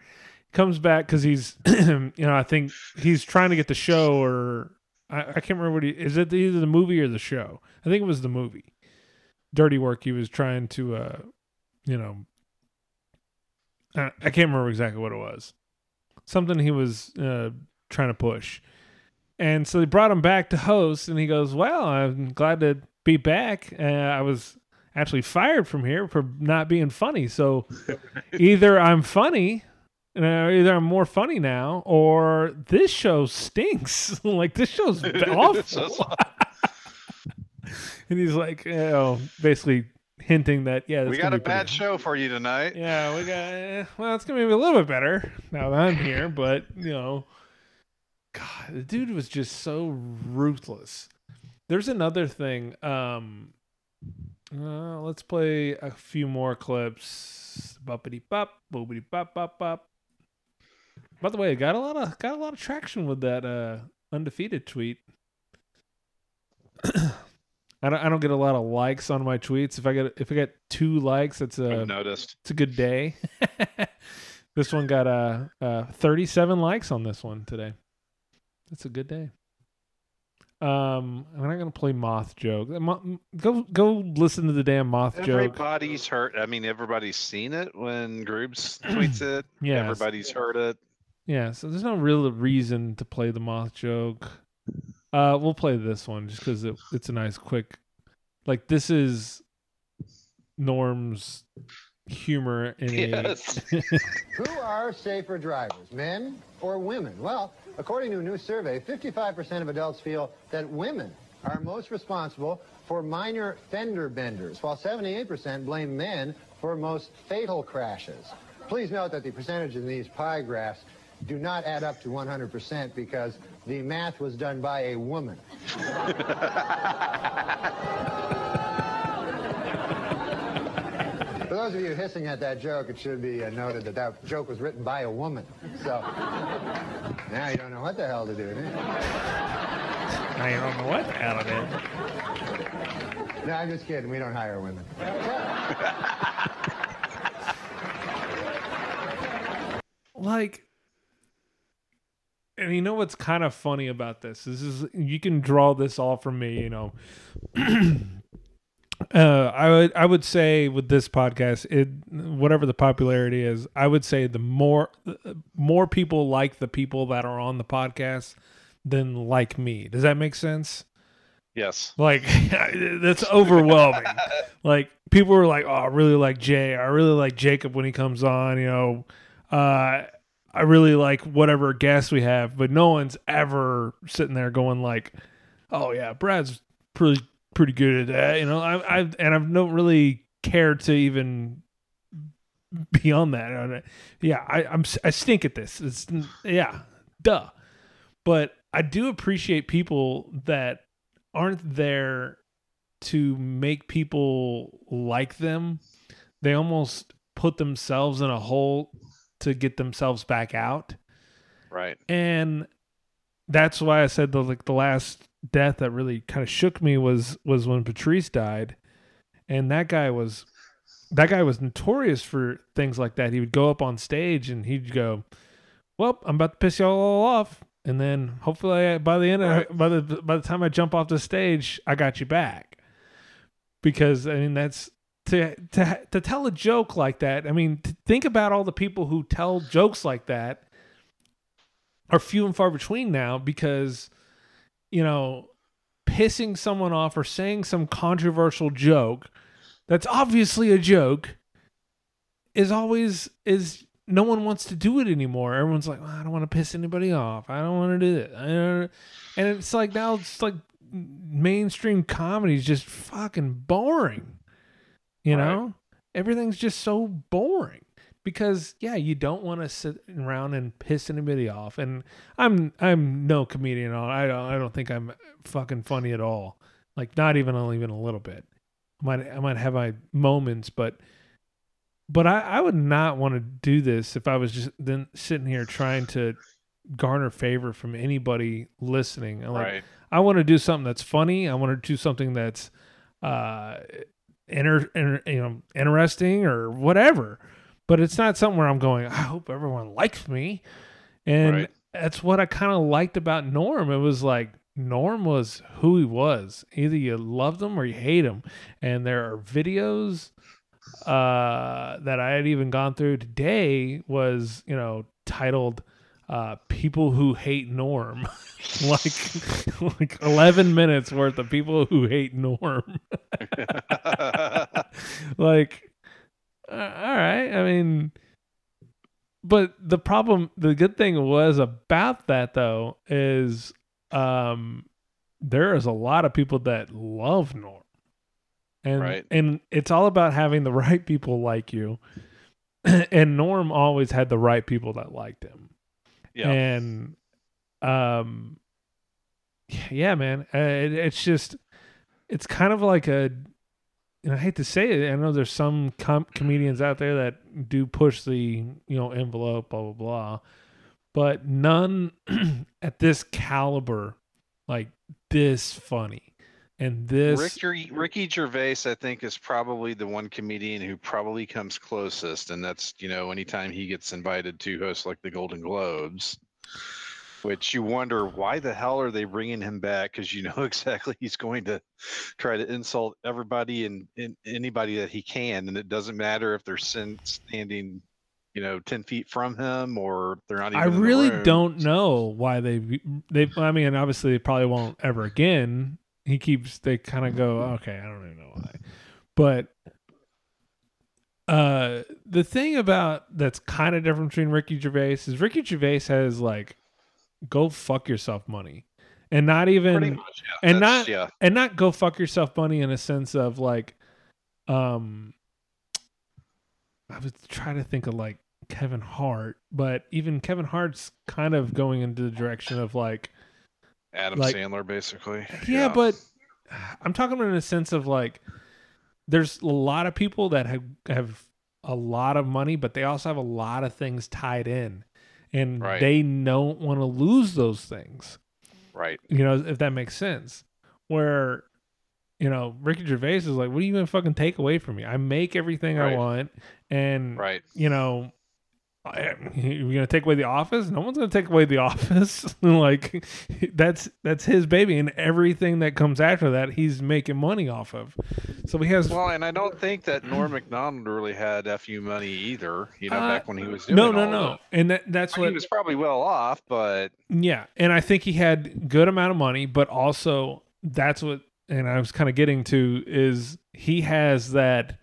Comes back because he's, [clears throat] you know, I think he's trying to get the show, or I, I can't remember what he is. It either the movie or the show? I think it was the movie. Dirty Work. He was trying to, uh, you know, I, I can't remember exactly what it was. Something he was uh, trying to push, and so they brought him back to host, and he goes, "Well, I'm glad to be back. Uh, I was actually fired from here for not being funny. So [laughs] either I'm funny, uh, either I'm more funny now, or this show stinks. [laughs] like this show's [laughs] awful. and he's like, you know, basically hinting that yeah, we got a bad show for you tonight. yeah, we got. eh, Well, it's gonna be a little bit better now that I'm here, but you know, God, the dude was just so ruthless. There's another thing. Um, uh, let's play a few more clips. Buppity bop, boopity bop, bop, bop. By the way, I got a lot of got a lot of traction with that uh undefeated tweet. [coughs] I don't I don't get a lot of likes on my tweets. If I get if I get two likes, it's a I've noticed. it's a good day. [laughs] this one got uh, uh 37 likes on this one today. That's a good day. Um, I'm not gonna play moth joke. Go go listen to the damn moth joke. Everybody's heard. I mean, everybody's seen it when Groobs [clears throat] tweets it. Yeah, Everybody's heard it. Yeah, so there's no real reason to play the moth joke. Uh, we'll play this one just because it, it's a nice, quick. Like this is Norm's humor in Yes. a. [laughs] [laughs] Who are safer drivers, men or women? Well, according to a new survey, 55% of adults feel that women are most responsible for minor fender benders, while 78% blame men for most fatal crashes. Please note that the percentages in these pie graphs do not add up to 100% because the math was done by a woman. [laughs] For those of you hissing at that joke, it should be uh, noted that that joke was written by a woman. So [laughs] now you don't know what the hell to do. do you? I don't know what the hell it is. No, I'm just kidding. We don't hire women. [laughs] like and you know what's kind of funny about this this is you can draw this all from me you know [clears throat] uh i would i would say with this podcast it whatever the popularity is i would say the more more people like the people that are on the podcast than like me does that make sense Yes. like [laughs] that's overwhelming. [laughs] like people were like, "Oh, I really like Jay. I really like Jacob when he comes on." You know, uh, I really like whatever guest we have, but no one's ever sitting there going like, "Oh yeah, Brad's pretty pretty good at that." You know, I I and I've not really care to even beyond that. Yeah, I, I'm I stink at this. It's yeah, duh. But I do appreciate people that aren't there to make people like them, they almost put themselves in a hole to get themselves back out. Right. And that's why I said the like the last death that really kind of shook me was was when Patrice died. And that guy was that guy was notorious for things like that. He would go up on stage and he'd go, "Well, I'm about to piss y'all all off." And then hopefully I, by the end of by the by the time I jump off the stage, I got you back. Because I mean that's to to to tell a joke like that. I mean, to think about all the people who tell jokes like that are few and far between now because you know pissing someone off or saying some controversial joke that's obviously a joke is always is no one wants to do it anymore. Everyone's like well, i don't want to piss anybody off. I don't want to do it. And it's like now it's like mainstream comedy is just fucking boring you know? Everything's just so boring because yeah you don't want to sit around and piss anybody off and i'm i'm no comedian at all. I don't i don't think i'm fucking funny at all. Like not even even a little bit. I might i might have my moments but but i i would not want to do this if i was just then sitting here trying to garner favor from anybody listening. Like Right. i want to do something that's funny. I want to do something that's uh inter, inter, you know interesting or whatever but it's not something where i'm going i hope everyone likes me. And Right. that's what i kind of liked about norm. It was like norm was who he was. Either you loved him or you hate him. And there are videos uh that i had even gone through today was you know titled uh people who hate norm. [laughs] Like [laughs] like 11 minutes worth of people who hate norm. [laughs] Like all right i mean but the problem the good thing was about that though is um there is a lot of people that love norm and Right. and it's all about having the [laughs] right people like you [clears throat] and norm always had the right people that liked him Yeah. and um yeah man uh, it, it's just it's kind of like a and I hate to say it, I know there's some com- comedians out there that do push the you know envelope, blah blah blah, but none [clears throat] at this caliber, like this funny, and this Ricky, Ricky Gervais, I think, is probably the one comedian who probably comes closest, and that's you know anytime he gets invited to host like the Golden Globes, which you wonder why the hell are they bringing him back? Because you [laughs] know exactly he's going to try to insult everybody and, and anybody that he can, and it doesn't matter if they're sin- standing, you know, ten feet from him or they're not. Even I really don't know why they they. I mean, obviously they probably won't ever again. He keeps they kind of go okay. I don't even know why, but uh, the thing about that's kind of different between Ricky Gervais is Ricky Gervais has like go fuck yourself money, and not even much, yeah. and That's- not yeah. and not go fuck yourself money in a sense of like, um, I was trying to think of like Kevin Hart, but even Kevin Hart's kind of going into the direction of like, Adam like- Sandler, basically. yeah, but I'm talking about in a sense of like, there's a lot of people that have have a lot of money, but they also have a lot of things tied in, and Right. they don't want to lose those things. Right. You know, if that makes sense. Where, you know, Ricky Gervais is like, what are you gonna fucking take away from me? I make everything I want, and Right. you know, [laughs] you're gonna take away the office. No one's gonna take away the [laughs] office. [laughs] like that's that's his baby, and everything that comes after that, he's making money off of. So he has Well, and I don't think that Norm Macdonald really had fu money either. You know, Uh, back when he was doing no, no, all no, that. and that that's I mean, what he was probably well off, but Yeah, and I think he had good amount of money, but also that's what and I was kind of getting to is he has that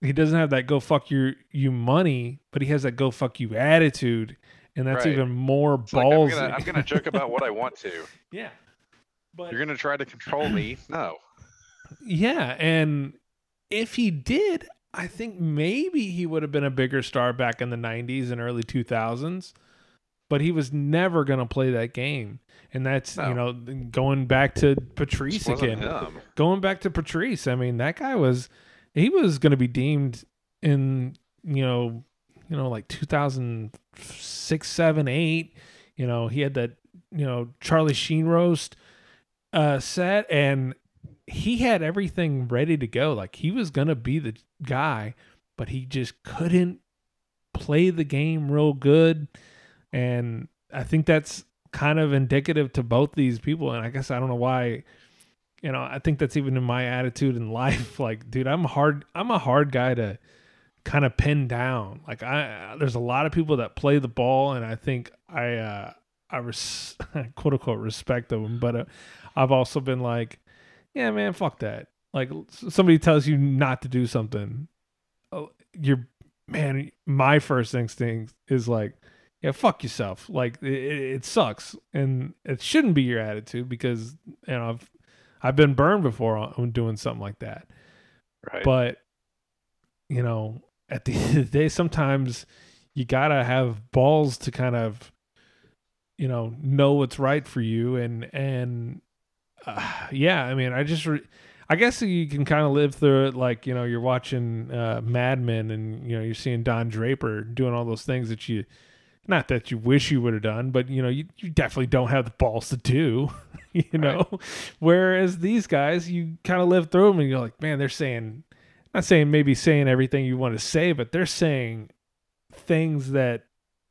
he doesn't have that go fuck your you money, but he has that go fuck you attitude, and that's Right. even more it's like, I'm gonna I'm gonna joke about what I want to. [laughs] Yeah. But You're gonna try to control me? No. yeah, and if he did, I think maybe he would have been a bigger star back in the '90s and early 2000s. but he was never going to play that game. And that's, you know, going back to Patrice again. him. Going back to Patrice, I mean, that guy was he was going to be deemed in, you know, you know like 2006, 7, 8, you know, he had that, you know, Charlie Sheen roast uh set and he had everything ready to go. Like he was going to be the guy, but he just couldn't play the game real good. And I think that's kind of indicative to both these people. And I guess I don't know why, you know, I think that's even in my attitude in life. [laughs] Like, dude, I'm hard, I'm a hard guy to kind of pin down. Like I, there's a lot of people that play the ball and I think I, uh, I res- [laughs] quote unquote respect them, but uh, I've also been like, yeah, man, fuck that. Like somebody tells you not to do something, oh, you're man. My first instinct is like, yeah, fuck yourself. Like it, it it sucks, and it shouldn't be your attitude because you know I've I've been burned before on doing something like that. Right. But you know, at the [laughs] end of the day, sometimes you gotta have balls to kind of you know know what's right for you and and uh, yeah i mean i just re- i guess you can kind of live through it like you know you're watching uh mad men and you know you're seeing don draper doing all those things that you not that you wish you would have done but you know you, you definitely don't have the balls to do [laughs] you know whereas these guys you kind of live through them and you're like man they're saying not saying maybe saying everything you want to say but they're saying things that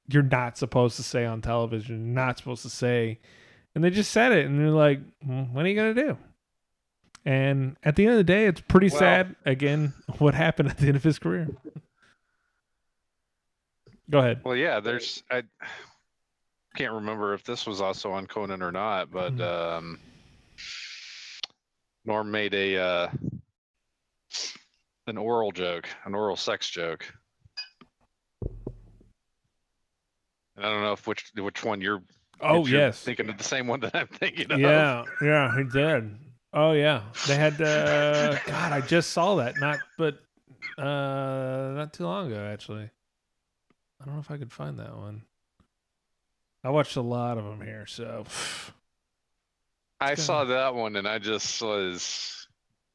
you're not supposed to say on television, you're not supposed to say. And they just said it, and they're like, "Mm, "What are you gonna do?" And at the end of the day, it's pretty Well- sad. Again, [laughs] what happened at the end of his career? Go ahead. Well, yeah, there's I can't remember if this was also on Conan or not, but Mm-hmm. um, Norm made a uh, an oral joke, an oral sex joke. And I don't know if which which one you're. Oh, if you're yes. thinking of the same one that I'm thinking of. Yeah, yeah, he did. Oh yeah, they had. Uh, [laughs] God, I just saw that. Not, but uh, not too long ago, actually. I don't know if I could find that one. I watched a lot of them here, so I saw that one and I just was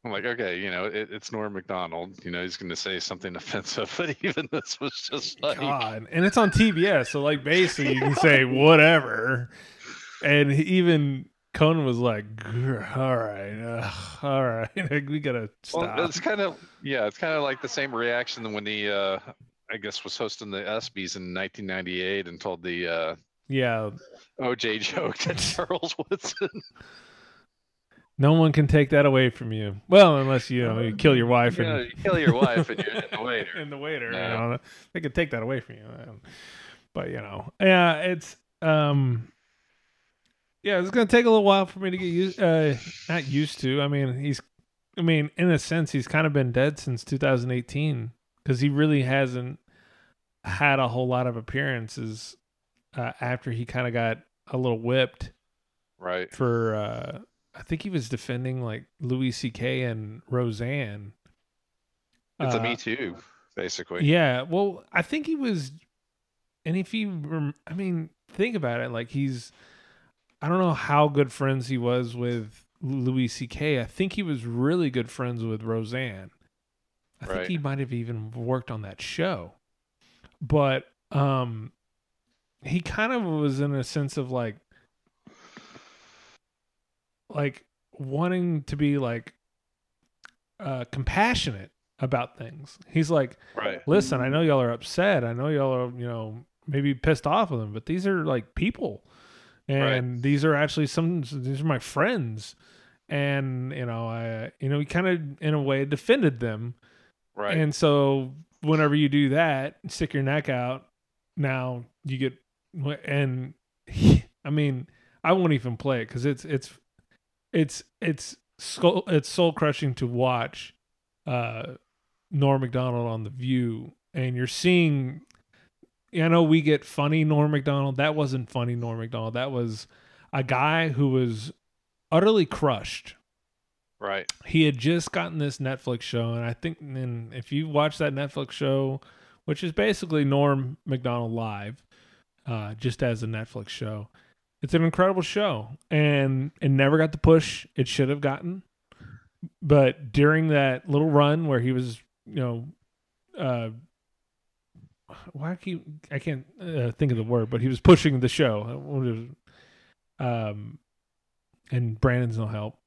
I'm like, okay, you know, it, it's Norm Macdonald. You know, he's going to say something [laughs] offensive, but even this was just like, God, and it's on TBS, so like basically you can say whatever, and even Conan was like, "All right, uh, all right, [laughs] we gotta stop." well, it's kind of, yeah, it's kind of like the same reaction when he, uh, I guess, was hosting the ESPYS in 1998 and told the uh, yeah, OJ joke to [laughs] Charles Woodson. [laughs] no one can take that away from you. Well, unless you know you kill your wife and know, you kill your wife and you're in the waiter. [laughs] and the waiter. Yeah. You know, they could take that away from you. Um, But you know, yeah, it's um, yeah, it's gonna take a little while for me to get used, uh, not used to. I mean, he's, I mean, in a sense, he's kind of been dead since 2018 because he really hasn't had a whole lot of appearances uh, after he kind of got a little whipped Right. for. uh I think he was defending like Louis C.K. and Roseanne. It's a Uh, Me Too, basically. yeah, well, I think he was, and if he, rem- I mean, think about it. Like he's, I don't know how good friends he was with Louis C.K. I think he was really good friends with Roseanne. I think Right. he might have even worked on that show, but um, he kind of was in a sense of like, like wanting to be like uh compassionate about things. He's like, Right. listen, I know y'all are upset. I know y'all are, you know, maybe pissed off with them, but these are like people. And these are actually some these are my friends. And, you know, I you know, he kind of in a way defended them. Right. And so whenever you do that, stick your neck out, now you get and [laughs] I mean, I won't even play it cuz it's it's it's it's soul, it's soul crushing to watch uh Norm Macdonald on the View, and you're seeing. I know we get funny Norm Macdonald. That wasn't funny Norm Macdonald. That was a guy who was utterly crushed. Right. He had just gotten this Netflix show, and I think, if you watch that Netflix show, which is basically Norm Macdonald live, uh, just as a Netflix show. It's an incredible show, and it never got the push it should have gotten. But during that little run where he was, you know, uh, why keep I can't uh, think of the word, but he was pushing the show. Um, and Brandon's no help.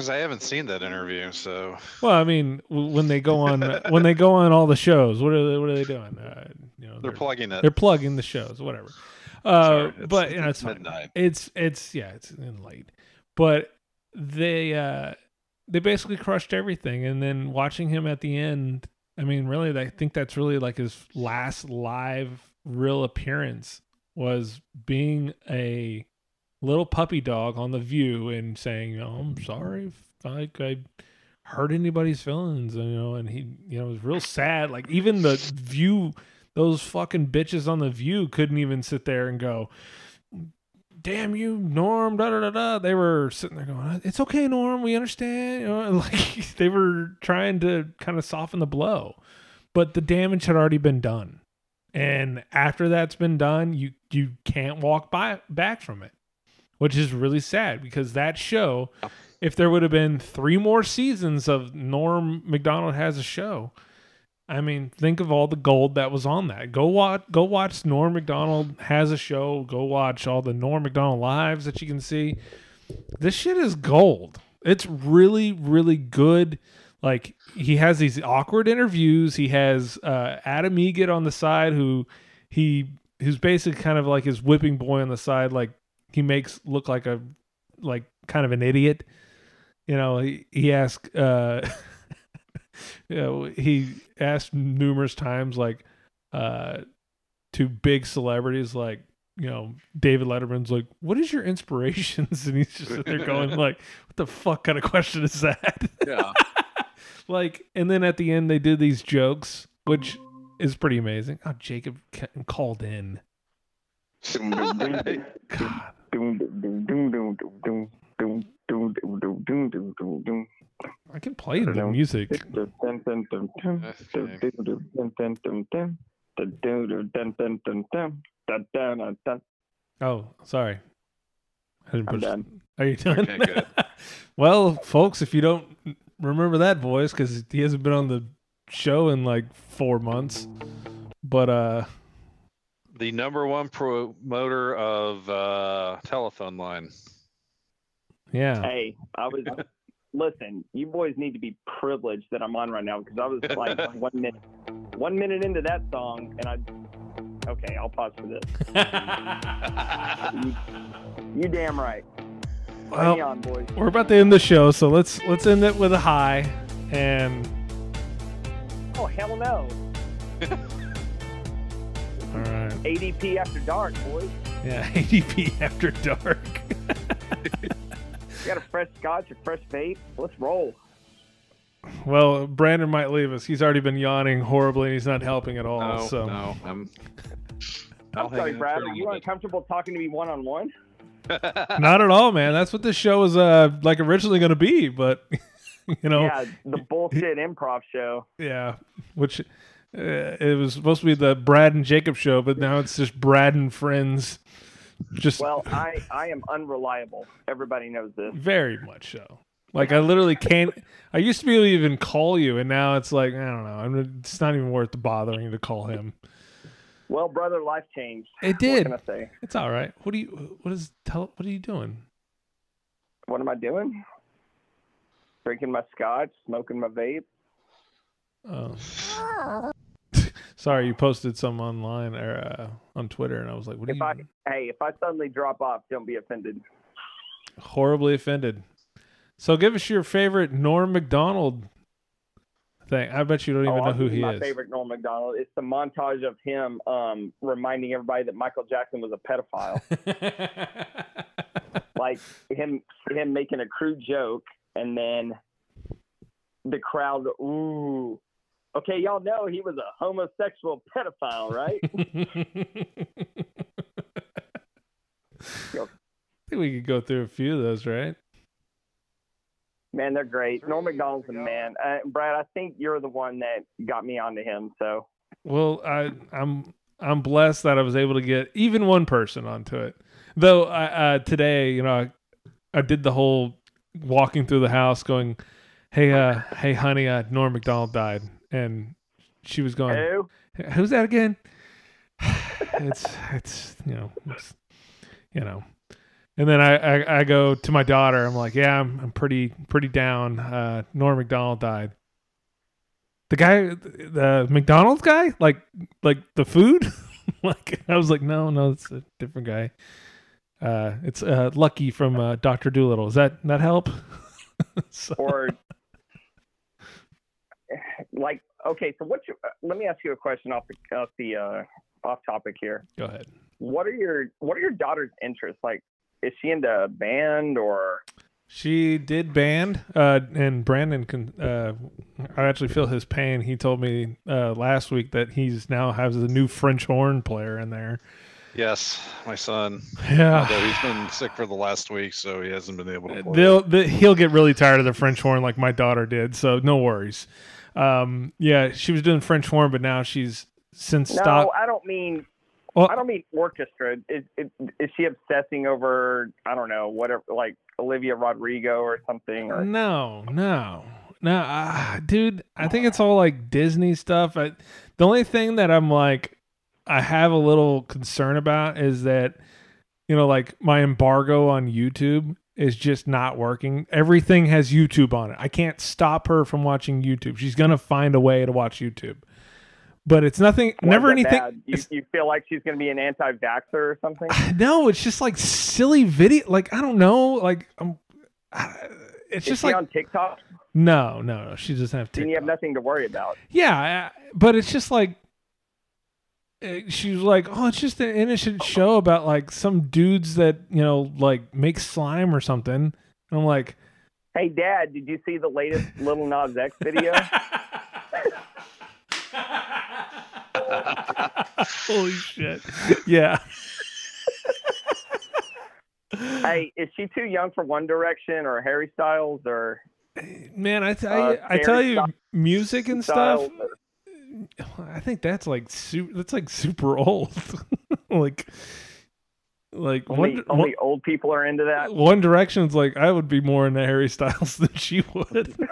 Because I haven't seen that interview, so Well, I mean, when they go on [laughs] when they go on all the shows, what are they, what are they doing? Uh, you know, They're plugging it. They're plugging the shows, whatever. Uh, Sorry, it's- but you know, it's, it's fine. midnight. It's it's yeah, it's in late. But they uh they basically crushed everything, and then watching him at the end. I mean, really, I think that's really like his last live real appearance was being a little puppy dog on the View and saying, "Oh, I'm sorry if like I hurt anybody's feelings," you know, and he, you know, was real sad. Like even the View, those fucking bitches on the View couldn't even sit there and go, "Damn you, Norm!" Da da da da. They were sitting there going, "It's okay, Norm. We understand." You know, [laughs] like they were trying to kind of soften the blow, but the damage had already been done. And after that's been done, you you can't walk by back from it which is really sad because that show, if there would have been three more seasons of Norm Macdonald has a show, I mean, think of all the gold that was on that. Go watch, go watch Norm Macdonald has a show. Go watch all the Norm Macdonald lives that you can see. This shit is gold. It's really, really good. Like he has these awkward interviews. He has uh, Adam Eget on the side, who he who's basically kind of like his whipping boy on the side. Like he makes look like a like kind of an idiot. You know, he he asked uh [laughs] you know, he asked numerous times like uh to big celebrities like you know, David Letterman's like, "What is your inspirations?" [laughs] And he's just sitting there going, "Like, what the fuck kind of question is that?" [laughs] Yeah. like, and then at the end they did these jokes, which is pretty amazing. Oh, Jacob called in. God. I can play the music. Oh, sorry. I didn't I'm push- done. Are you done? Okay, good. [laughs] well, folks, if you don't remember that voice, because he hasn't been on the show in like four months, but uh, the number one promoter of uh, telephone line. yeah. Hey, I was. listen, you boys need to be privileged that I'm on right now because I was like [laughs] one minute, one minute into that song, and I. Okay, I'll pause for this. [laughs] you, you damn right. Well, on, boys. we're about to end the show, so let's let's end it with a high and Oh hell no! [laughs] all right. ADP after dark, boys. Yeah, [laughs] ADP after dark. You got a fresh scotch, a fresh vape. Let's roll. Well, Brandon might leave us. He's already been yawning horribly, and he's not helping at all. No, so no, I'm. I'm sorry, Brad. Are you uncomfortable talking to me one on one? not at all, man. That's what this show was uh like originally going to be, but [laughs] you know, Yeah, the bullshit improv show. yeah, which Uh, it was supposed to be the Brad and Jacob show, but now it's just Brad and friends. Just Well, I I am unreliable. Everybody knows this. very much so. Like I literally can't. I used to be able to even call you, and now it's like I don't know. I'm, it's not even worth bothering to call him. Well, brother, life changed. It did. What can I say? It's all right. What do you? What is? Tell. What are you doing? What am I doing? Drinking my scotch, smoking my vape. Oh. Sorry, you posted some online or uh, on Twitter, and I was like, "What If you?" I hey, if I suddenly drop off, don't be offended. Horribly offended. So, give us your favorite Norm Macdonald thing. I bet you don't even oh, know who he my is. favorite Norm Macdonald. It's the montage of him um, reminding everybody that Michael Jackson was a pedophile. [laughs] like him him making a crude joke and then the crowd ooh okay y'all know he was a homosexual pedophile right? [laughs] I think we could go through a few of those, right? man they're great. Norm Macdonald's a man. Uh, brad i think you're the one that got me onto him so. Well, I I'm I'm blessed that I was able to get even one person onto it. Though I, uh, today, you know, I, I did the whole walking through the house, going, "Hey, uh, hey, honey, uh, Norm Macdonald died," and she was going, Who? "Who's that again?" [sighs] it's it's you know it's, you know. And then I, I i go to my daughter. I'm like yeah i'm, I'm pretty pretty down. Uh norm Macdonald died. The guy the mcdonald's guy? Like like the food? [laughs] Like i was like no no it's a different guy. Uh it's uh lucky from uh dr Dolittle. Does that that help? [laughs] So- or like okay so what's your uh, let me ask you a question off the off the uh off topic here go ahead what are your what are your daughter's interests like is she into a band or She did band, uh, and Brandon can. Uh, I actually feel his pain. He told me uh, last week that he's now has a new French horn player in there. Yes, my son. Yeah. Although he's been sick for the last week, so he hasn't been able to play. They'll, they, he'll get really tired of the French horn like my daughter did. So no worries. Um, yeah, she was doing French horn, but now she's since no stopped. i don't mean Well- i don't mean orchestra is, is is she obsessing over i don't know whatever like olivia rodrigo or something or No, no, no, uh, dude. I think it's all like Disney stuff. I, the only thing that I'm like, I have a little concern about is that, you know, like my embargo on YouTube is just not working. Everything has YouTube on it. I can't stop her from watching YouTube. She's gonna find a way to watch YouTube, but it's nothing. Why never anything. You, you feel like she's going to be an anti-vaxxer or something [sighs] No, it's just like silly video. Like I don't know. Like um, I'm. It's is just she like on tiktok no, no, no. She doesn't have TikTok. then you have nothing to worry about Yeah, but it's just like she was like, "Oh, it's just an innocent show about like some dudes that you know like make slime or something." And I'm like, Hey, Dad, did you see the latest [laughs] Lil Nas X video? [laughs] "Holy shit!" Yeah, [laughs] hey, is she too young for One Direction or Harry Styles or? man, I, Uh, I, I tell you, music and stuff. Styles I think that's like su- that's like super old. [laughs] like, like Only, one, only one, old people are into that. One Direction's like I would be more into Harry Styles [laughs] than she would. [laughs]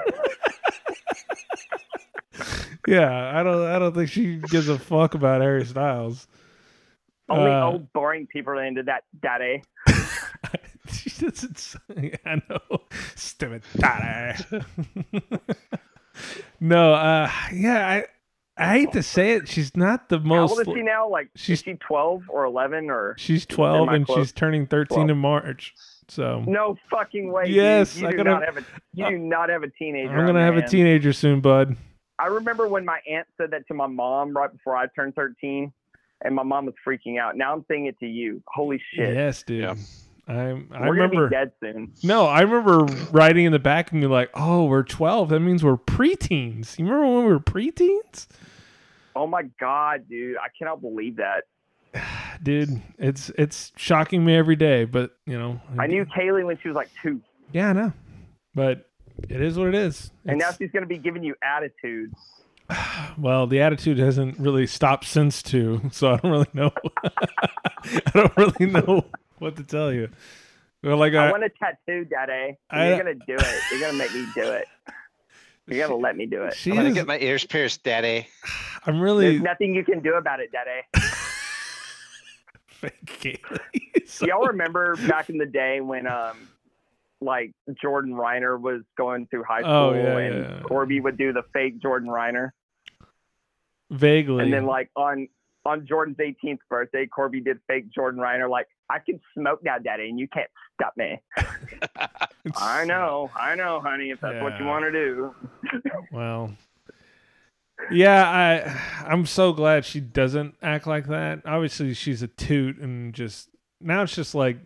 yeah, I don't. I don't think she gives a fuck about Harry Styles. Only Uh, old boring people are into that. Daddy. she doesn't. I know. Stupid daddy. no. Uh. Yeah. I. I hate to say it. She's not the most. How most. old is she now? Like, she's- is she twelve or eleven or? She's twelve and close? she's turning thirteen 12. in March. So No fucking way. Yes, you I do gotta- not have a. You do not have a teenager. I'm gonna have your a teenager soon, bud. I remember when my aunt said that to my mom right before I turned 13, and my mom was freaking out. Now I'm saying it to you. Holy shit. Yes, dude. I'm. I We're remember. gonna be dead soon. No, I remember riding in the back and you're like, "Oh, we're 12. That means we're preteens." You remember when we were preteens, Oh my god, dude! I cannot believe that. [sighs] dude? It's it's shocking me every day, but you know. I knew Kaylee when she was like two, Yeah, I know, but it is what it is. and now she's gonna be giving you attitude. [sighs] well, the attitude hasn't really stopped since two, so I don't really know. [laughs] I don't really know what to tell you. Well, like I, I, want a tattoo, Daddy. I- You're gonna do it. You're gonna make me do it. You're gonna let me do it. She I'm gonna is- get my ears pierced, Daddy. I'm really There's nothing you can do about it, Daddy. [laughs] fake. [laughs] Y'all remember back in the day when um like Jordan Reiner was going through high school Oh, yeah, and yeah. Corby would do the fake Jordan Reiner. vaguely. And then like on on Jordan's 18th birthday, Corby did fake Jordan Reiner like I can smoke now, Daddy, and you can't stop me. [laughs] I know, I know, honey, if that's what you want to do. Well, yeah, I I'm so glad she doesn't act like that. Obviously, she's a toot, and just now it's just like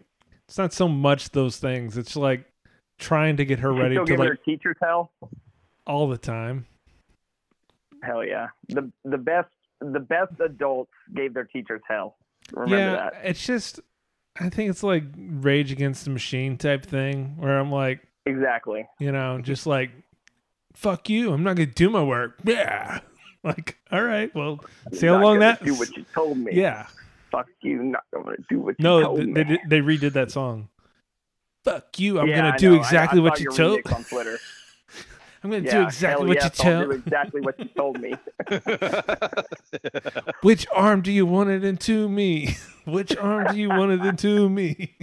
it's not so much those things. It's like trying to get her ready to like her teachers hell. all the time. Hell yeah. The the best the best adults gave their teachers hell. Remember yeah, that. it's just I think it's like Rage Against the Machine type thing where I'm like, Exactly. you know, just like fuck you, I'm not gonna do my work. Yeah, [laughs] like, all right, well, I'm see how long that. do what you told me. Yeah. Fuck you. Not gonna do what you No, told th- me. they did, they redid that song. Fuck you! I'm Yeah, gonna I do know. Exactly I what saw you told. on Twitter. [laughs] I'm gonna yeah, do exactly what yes, you I'll tell. do exactly what you told me. [laughs] Which arm do you want it into me? [laughs] Which arm do you want it into me?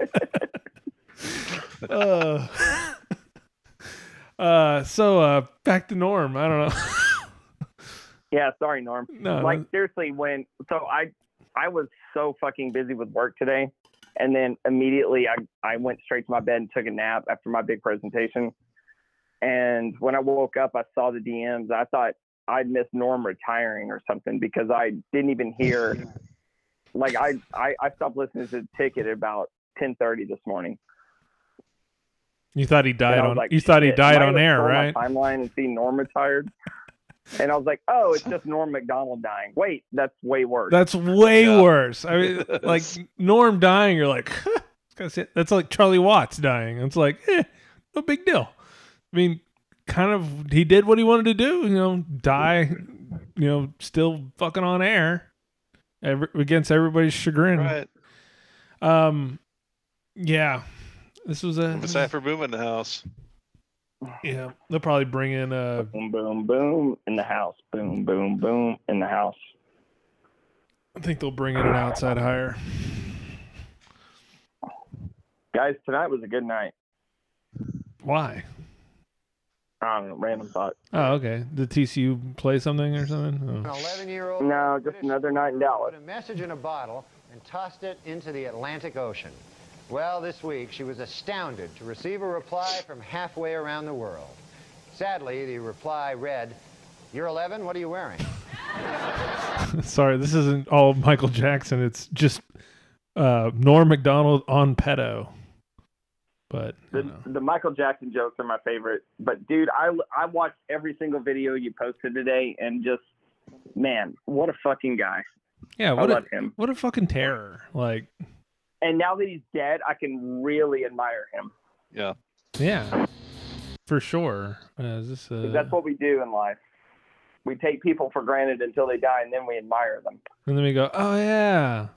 [laughs] uh, uh, so uh, back to Norm. I don't know. Yeah, sorry, Norm. No, like no. seriously, when so I I was so fucking busy with work today, and then immediately I I went straight to my bed and took a nap after my big presentation. And when I woke up, I saw the DMs. I thought I'd missed Norm retiring or something because I didn't even hear. [laughs] Like I I, I stopped listening to the ticket at about ten thirty this morning. You thought he died on. like, you thought he died on air, right? Timeline and see Norm retired. And I was like, oh, it's just Norm Macdonald dying. Wait, that's way worse. That's way worse. I mean, [laughs] like Norm dying, you're like, [laughs] that's. That's like Charlie Watts dying. It's like, eh, no big deal. I mean, kind of, he did what he wanted to do. You know, die. You know, still fucking on air, every, against everybody's chagrin. Right. Um, yeah, this was a. What's that for boom in the house? Yeah, they'll probably bring in uh boom, boom, boom in the house. Boom, boom, boom in the house. I think they'll bring in an outside hire. Guys, tonight was a good night. Why? I don't know, random thought. Oh, okay. Did TCU play something or something? An Oh. 11-year-old No, just another night in Dallas. put a message in a bottle and tossed it into the Atlantic Ocean. Well, this week she was astounded to receive a reply from halfway around the world. Sadly, the reply read, "You're 11. What are you wearing?" [laughs] Sorry, this isn't all Michael Jackson. It's just uh, Norm Macdonald on pedo. But The, the Michael Jackson jokes are my favorite. But dude, I I watched every single video you posted today, and just man, what a fucking guy. yeah, what a love him. what a fucking terror. Like, And now that he's dead, I can really admire him. Yeah. yeah, for sure. Uh, is this 'Cause uh, That's what we do in life. We take people for granted until they die, and then we admire them. and then we go, oh yeah.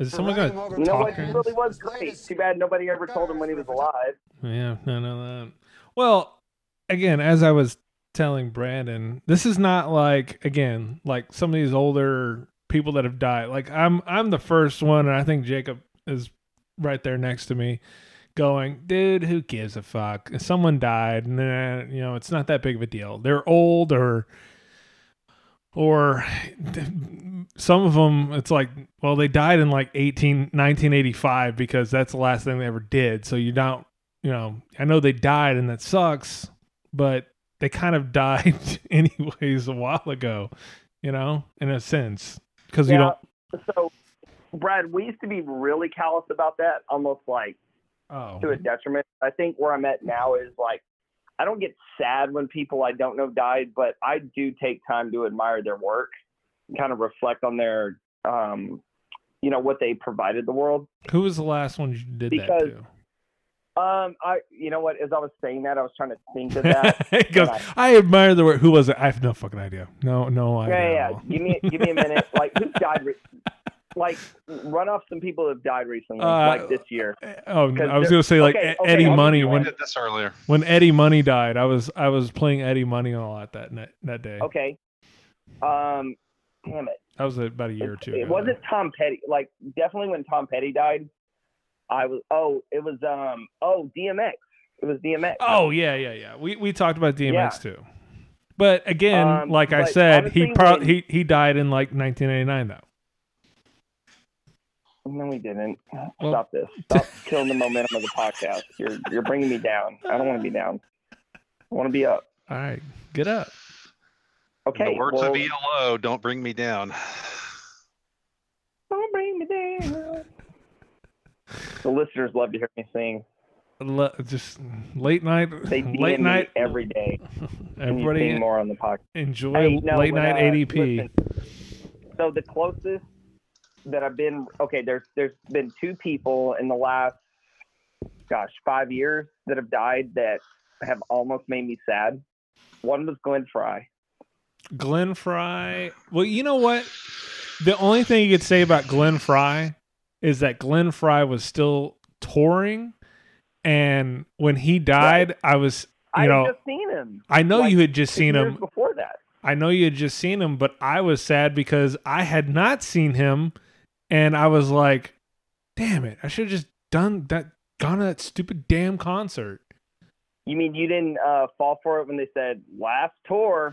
Is someone gonna You know what? He really was great. Too bad nobody ever told him when he was alive. Yeah, I know that. Well, again, as I was telling Brandon, this is not like again like some of these older people that have died. Like I'm I'm the first one, and I think Jacob is right there next to me, going, dude, who gives a fuck? If someone died, and nah, you know, it's not that big of a deal. They're old or or some of them it's like well they died in like 18 1985 because that's the last thing they ever did. So you don't you know i know they died and that sucks but they kind of [laughs] died anyways a while ago you know in a sense because you don't So, Brad, we used to be really callous about that, almost like oh. to a detriment. I think where I'm at now is like, I don't get sad when people I don't know died, but I do take time to admire their work, and kind of reflect on their, um, you know, what they provided the world. who was the last one you did Because that to Um, I, you know what? As I was saying that, I was trying to think of that. [laughs] goes and I, admire the work who was it i have no fucking idea no no I, idea yeah, yeah. Give me, give me a minute. Like, who died? Re- like, run off some people who have died recently, Uh, like this year. Oh, 'Cause I was gonna say like okay, okay, Eddie I'll Money when did this earlier. when Eddie Money died. I was I was playing Eddie Money a lot that night, that day. Okay. Um, damn it. That was about a year or two. It ago. wasn't Tom Petty. Like definitely when Tom Petty died, I was. Oh, it was. Um. Oh, DMX. It was DMX. Oh yeah, yeah, yeah. We we talked about DMX Yeah. too. But again, Um, like I said, he honestly, pro- when- he he died in like 1989 though. No, we didn't. Well- Stop this. Stop [laughs] killing the momentum of the podcast. You're you're bringing me down. I don't want to be down. I want to be up. All right, get up. Okay. the words well, of ELO, don't bring me down. Don't bring me down. The listeners love to hear me sing. Le- just late night, They DM late me night. every day. [laughs] Everybody more on the podcast. enjoy Hey, no, late when, night uh, ADP. listen, so the closest that I've been okay, there's there's been two people in the last gosh, five years that have died that have almost made me sad. One was Glenn Frey. Glenn Frey. Well, you know what? The only thing you could say about Glenn Frey is that Glenn Frey was still touring, and when he died, I was, you I know, had just seen him. I know like, you had just seen him. before that. I know you had just seen him, but I was sad because I had not seen him, and I was like, "Damn it! I should have just done that, gone to that stupid damn concert." You mean you didn't uh, fall for it when they said last tour?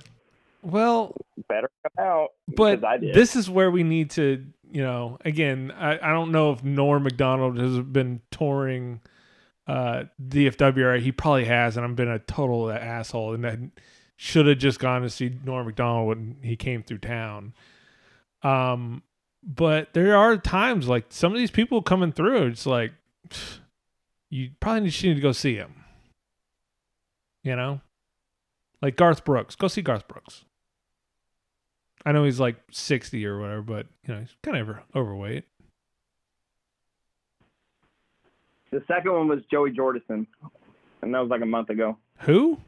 Well, better come out. But I did. this is where we need to, you know, again, I, I don't know if Norm Macdonald has been touring uh DFW. Right? He probably has, and I've been a total asshole, and I should have just gone to see Norm Macdonald when he came through town. Um, but there are times like some of these people coming through. It's like [sighs] you probably just need to go see him. You know, like Garth Brooks. Go see Garth Brooks. I know he's like 60 or whatever, but you know, he's kind of over, overweight. The second one was Joey Jordison, and that was like a month ago. Who?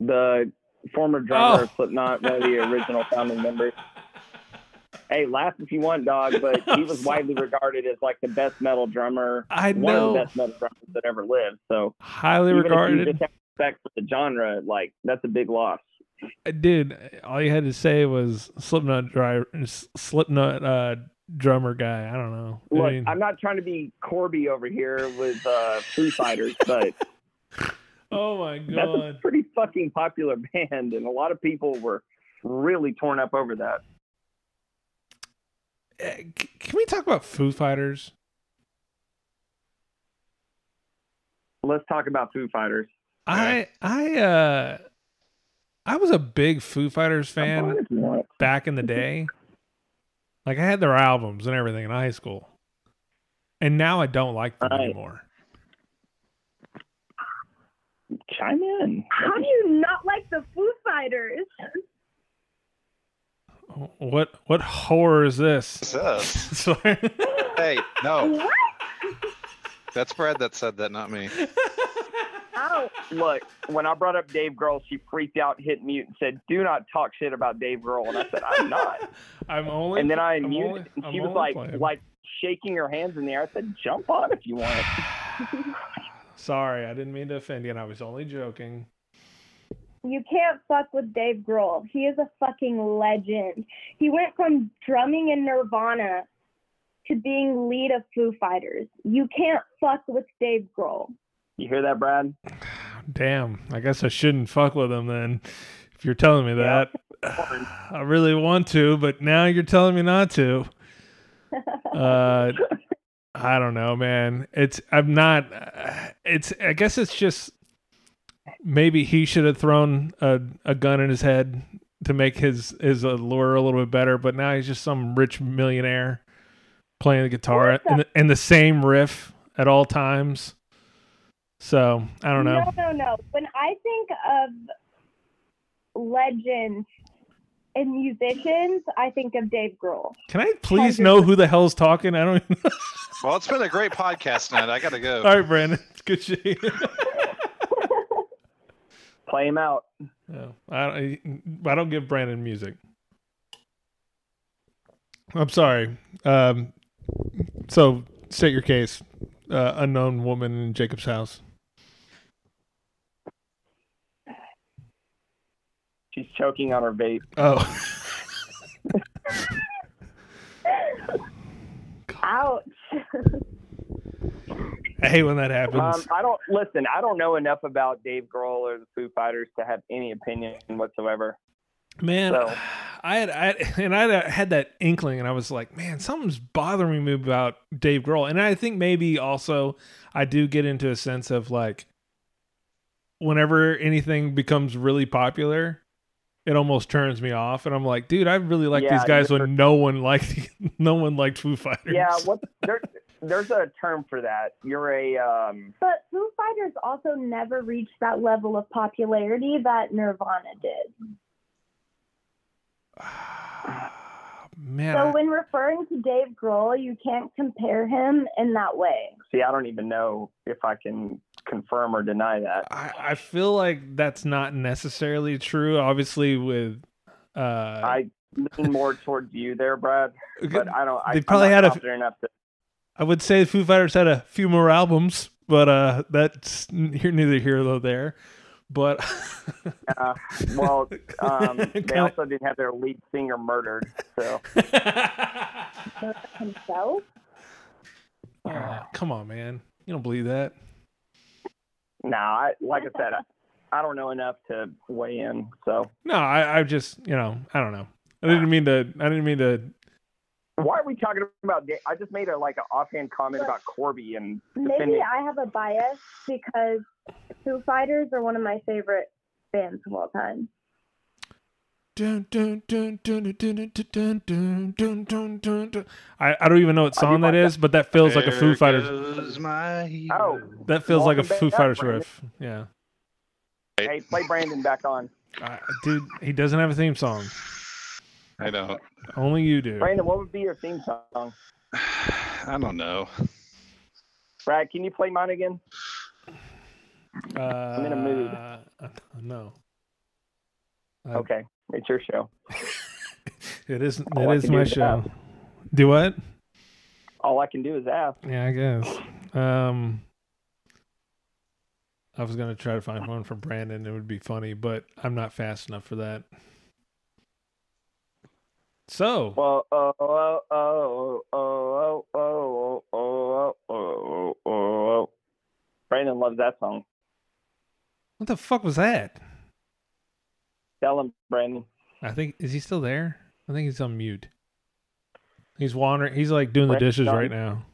The former drummer Oh. of Slipknot, one of the original founding members. Hey, laugh if you want, dog, but he was [laughs] widely regarded as like the best metal drummer. I one of know. the best metal drummers that ever lived. So Highly even If you regarded. just have respect for the genre, like that's a big loss. Uh, Dude, all you had to say was Slipknot driver, Slipknot uh, drummer guy. I don't know. I Look, mean, I'm not trying to be Corby over here with uh, Foo Fighters, but [laughs] oh my god, that's a god. pretty fucking popular [laughs] band, and a lot of people were really torn up over that. Eh, c- Can we talk about Foo Fighters? Let's talk about Foo Fighters. I I uh I was a big Foo Fighters fan back in the day. [laughs] Like I had their albums and everything in high school. And now I don't like them anymore. Chime in. How do you not like the Foo Fighters? What what horror is this? Sorry. [laughs] Hey, no, What? that's Brad that said that, not me. Oh, Look, when I brought up Dave Grohl, she freaked out, hit mute, and said, "Do not talk shit about Dave Grohl." And I said, "I'm not." [laughs] I'm only and then I I'm muted, only- and I'm she was like, playing. like shaking her hands in the air. I said, "Jump on if you want." [sighs] [laughs] Sorry, I didn't mean to offend you and I was only joking. You can't fuck with Dave Grohl. He is a fucking legend. He went from drumming in Nirvana to being lead of Foo Fighters. You can't fuck with Dave Grohl. You hear that, Brad? Damn, I guess I shouldn't fuck with him then. If you're telling me that, [sighs] I really want to, but now you're telling me not to. [laughs] Uh, I don't know, man. It's I'm not. It's I guess it's just maybe he should have thrown a a gun in his head to make his his allure a little bit better, but now he's just some rich millionaire playing the guitar and the, and the same riff at all times. So I don't know. No, no, no. When I think of legends and musicians, I think of Dave Grohl. Can I please know who the hell's talking? I don't. Even Well, it's been a great podcast night. I gotta go. All right, Brandon. [laughs] Good shit. [laughs] Play him out. No, I don't. I don't give Brandon music. I'm sorry. Um, so state your case. Uh, unknown woman in Jacob's house. She's choking on her vape. Oh, [laughs] Ouch. I hate when that happens. Um, I don't listen. I don't know enough about Dave Grohl or the Foo Fighters to have any opinion whatsoever. Man, So- [sighs] I had, I and I had that inkling, and I was like, man, something's bothering me about Dave Grohl, and I think maybe also I do get into a sense of like, whenever anything becomes really popular, it almost turns me off, and I'm like, dude, I really like Yeah, these guys when no one liked, [laughs] no one liked Foo Fighters. Yeah, what there's a term for that. You're a um, But Foo Fighters also never reached that level of popularity that Nirvana did. [sighs] man. So when referring to Dave Grohl, you can't compare him in that way. see. I don't even know if I can confirm or deny that. I, I feel like that's not necessarily true. Obviously, with Uh, I lean more towards you there, Brad. [laughs] But I don't. I, They probably I'm not had a- confident enough to. I would say the Foo Fighters had a few more albums, but uh, that's neither here nor there. But [laughs] Uh, well, um, [laughs] they also didn't have their lead singer murdered. So Himself? Oh, come on, man, you don't believe that? no, I like I said, I, I don't know enough to weigh in. So No, I, I just you know I don't know. I didn't mean to. I didn't mean to. Why are we talking about? I just made a like an offhand comment about Corby and defending. maybe I have a bias because Foo Fighters are one of my favorite bands of all time. Dun, dun, dun, I, I don't even know what song that is, but that feels like a Foo Fighters. Oh, that feels like a Foo Fighters riff. Yeah. Hey, play Brandon back on. Uh, dude, he doesn't have a theme song. I don't. [laughs] Only you do. Brandon, what would be your theme song? [sighs] I don't know. Brad, can you play mine again? Uh, I'm in a mood. No, I- Okay, it's your show. [laughs] it is. All It I is can do my show. ask. Do what? All I can do is ask. Yeah, I guess. Um, I was gonna try to find one for Brandon. It would be funny, but I'm not fast enough for that. So. Brandon loves that song. What the fuck was that? Tell him, Brandon. I think is he still there? I think he's on mute. He's wandering. He's like doing Brandon the dishes right now.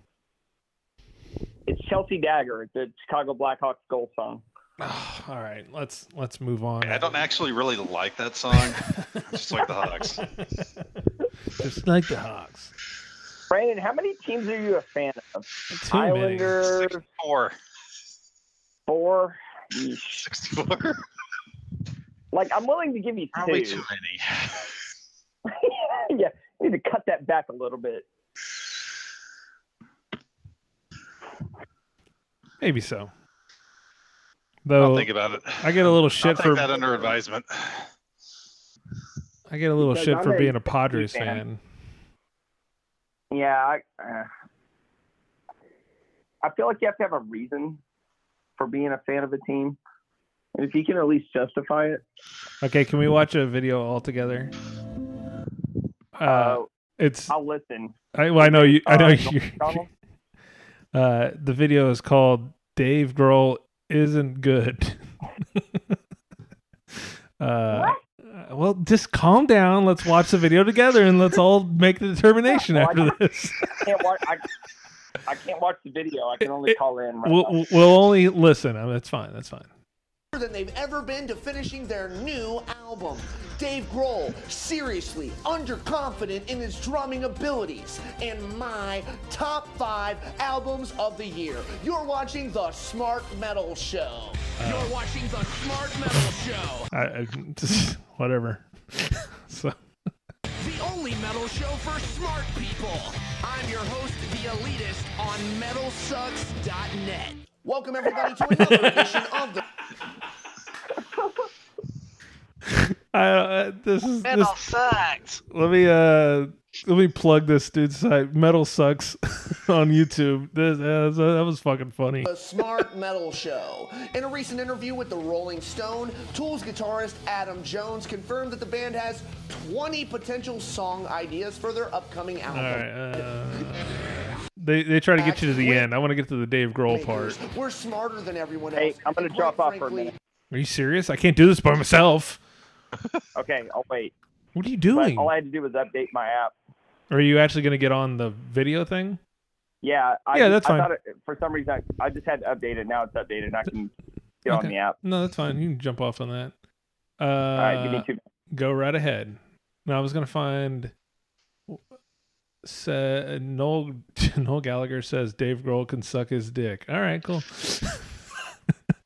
It's Chelsea Dagger, the Chicago Blackhawks goal song. [sighs] All right, let's let's move on. I don't actually really like that song. Just like the Hawks. [laughs] Just like the Hawks. Brandon, how many teams are you a fan of? Too many. Islanders, Four. four. Sixty-four. [laughs] Like, I'm willing to give you two. Probably too many. [laughs] yeah, you need to cut that back a little bit. Maybe so. Though I'll think about it. I get a little I'll shit take for that under advisement. I get a little Because shit I'm for a being a Padres fan. fan. Yeah, I, uh, I feel like you have to have a reason for being a fan of a team. And if you can at least justify it, Okay, can we watch a video all together? Uh, it's I'll listen. I, well, I know you. I know Uh, [laughs] you. [laughs] Uh, the video is called "Dave Grohl Isn't Good." [laughs] uh, well, just calm down. Let's watch the video together, and let's all make the determination Well, I after can't- this. I can't watch. I, I can't watch the video. I can only call in. Right We'll, we'll only listen. I mean, that's fine. That's fine. Than they've ever been to finishing their new album. Dave Grohl, seriously underconfident in his drumming abilities, and my top five albums of the year. You're watching the Smart Metal Show. You're watching the Smart Metal Show. I, I just whatever. [laughs] so The only metal show for smart people. I'm your host, the elitist, on metalsucks.net. Welcome everybody to another [laughs] edition of the I, uh, this is Metal this, sucks. Let me uh let me plug this dude's site. Metal sucks [laughs] on YouTube. This uh, that was fucking funny. The Smart Metal Show. In a recent interview with the Rolling Stone, Tool's guitarist Adam Jones confirmed that the band has 20 potential song ideas for their upcoming All album. Right. Uh, they they try to get you to the end. I want to get to the Dave Grohl part. We're smarter than everyone Hey, else. I'm gonna drop quite off for a minute. Are you serious? I can't do this by myself. [laughs] Okay, I'll wait. What are you But doing? all I had to do was update my app. Are you actually going to get on the video thing? Yeah. I, Yeah, that's I fine. Thought it, for some reason, I, I just had to update it. Now it's updated. and I can get on Okay. the app. No, that's fine. You can jump off on that. Uh, All right, give me two. Go right ahead. Now I was gonna find. Sa Noel [laughs] Noel Gallagher says Dave Grohl can suck his dick. All right, cool.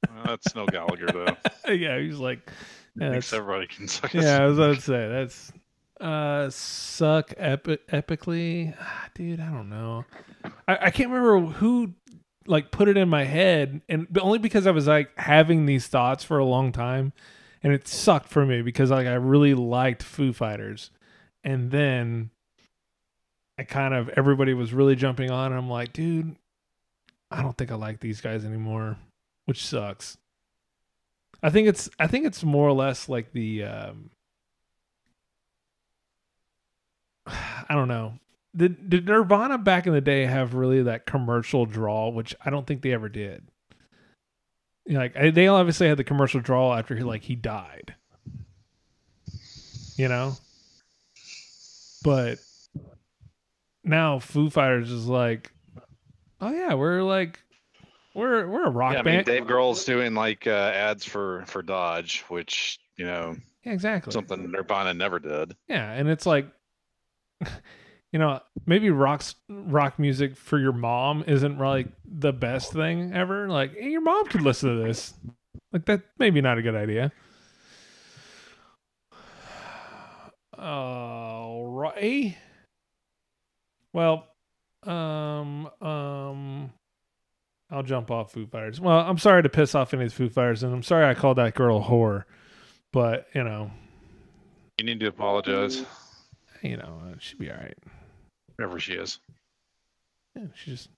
Well, that's no Gallagher though. [laughs] yeah, he's like, yeah, Thinks everybody can suck his yeah, I was about to say that's uh suck epi- epically, Ah, dude. I don't know. I, I can't remember who like put it in my head, and but only because I was like having these thoughts for a long time, and it sucked for me because like I really liked Foo Fighters, and then I kind of everybody was really jumping on, and I'm like, dude, I don't think I like these guys anymore, which sucks. I think it's I think it's more or less like the um, [sighs] I don't know. Did did Nirvana back in the day have really that commercial draw, which I don't think they ever did. Like they obviously had the commercial draw after he like he died. You know? But now Foo Fighters is like, oh yeah, we're like we're we're a rock yeah, I mean, band. Dave Grohl's doing like uh, ads for for Dodge, which you know, Yeah, exactly. something Nirvana never did. Yeah, and it's like, [laughs] you know, maybe rock's rock music for your mom isn't like the best thing ever. Like, hey, your mom could listen to this. Like that, maybe not a good idea. [sighs] All right. Well, um, um, I'll jump off Foo Fighters. Well, I'm sorry to piss off any of the Foo Fighters, and I'm sorry I called that girl a whore, but you know, You need to apologize, you know, uh, she'd be all right. whoever she is. Yeah, she just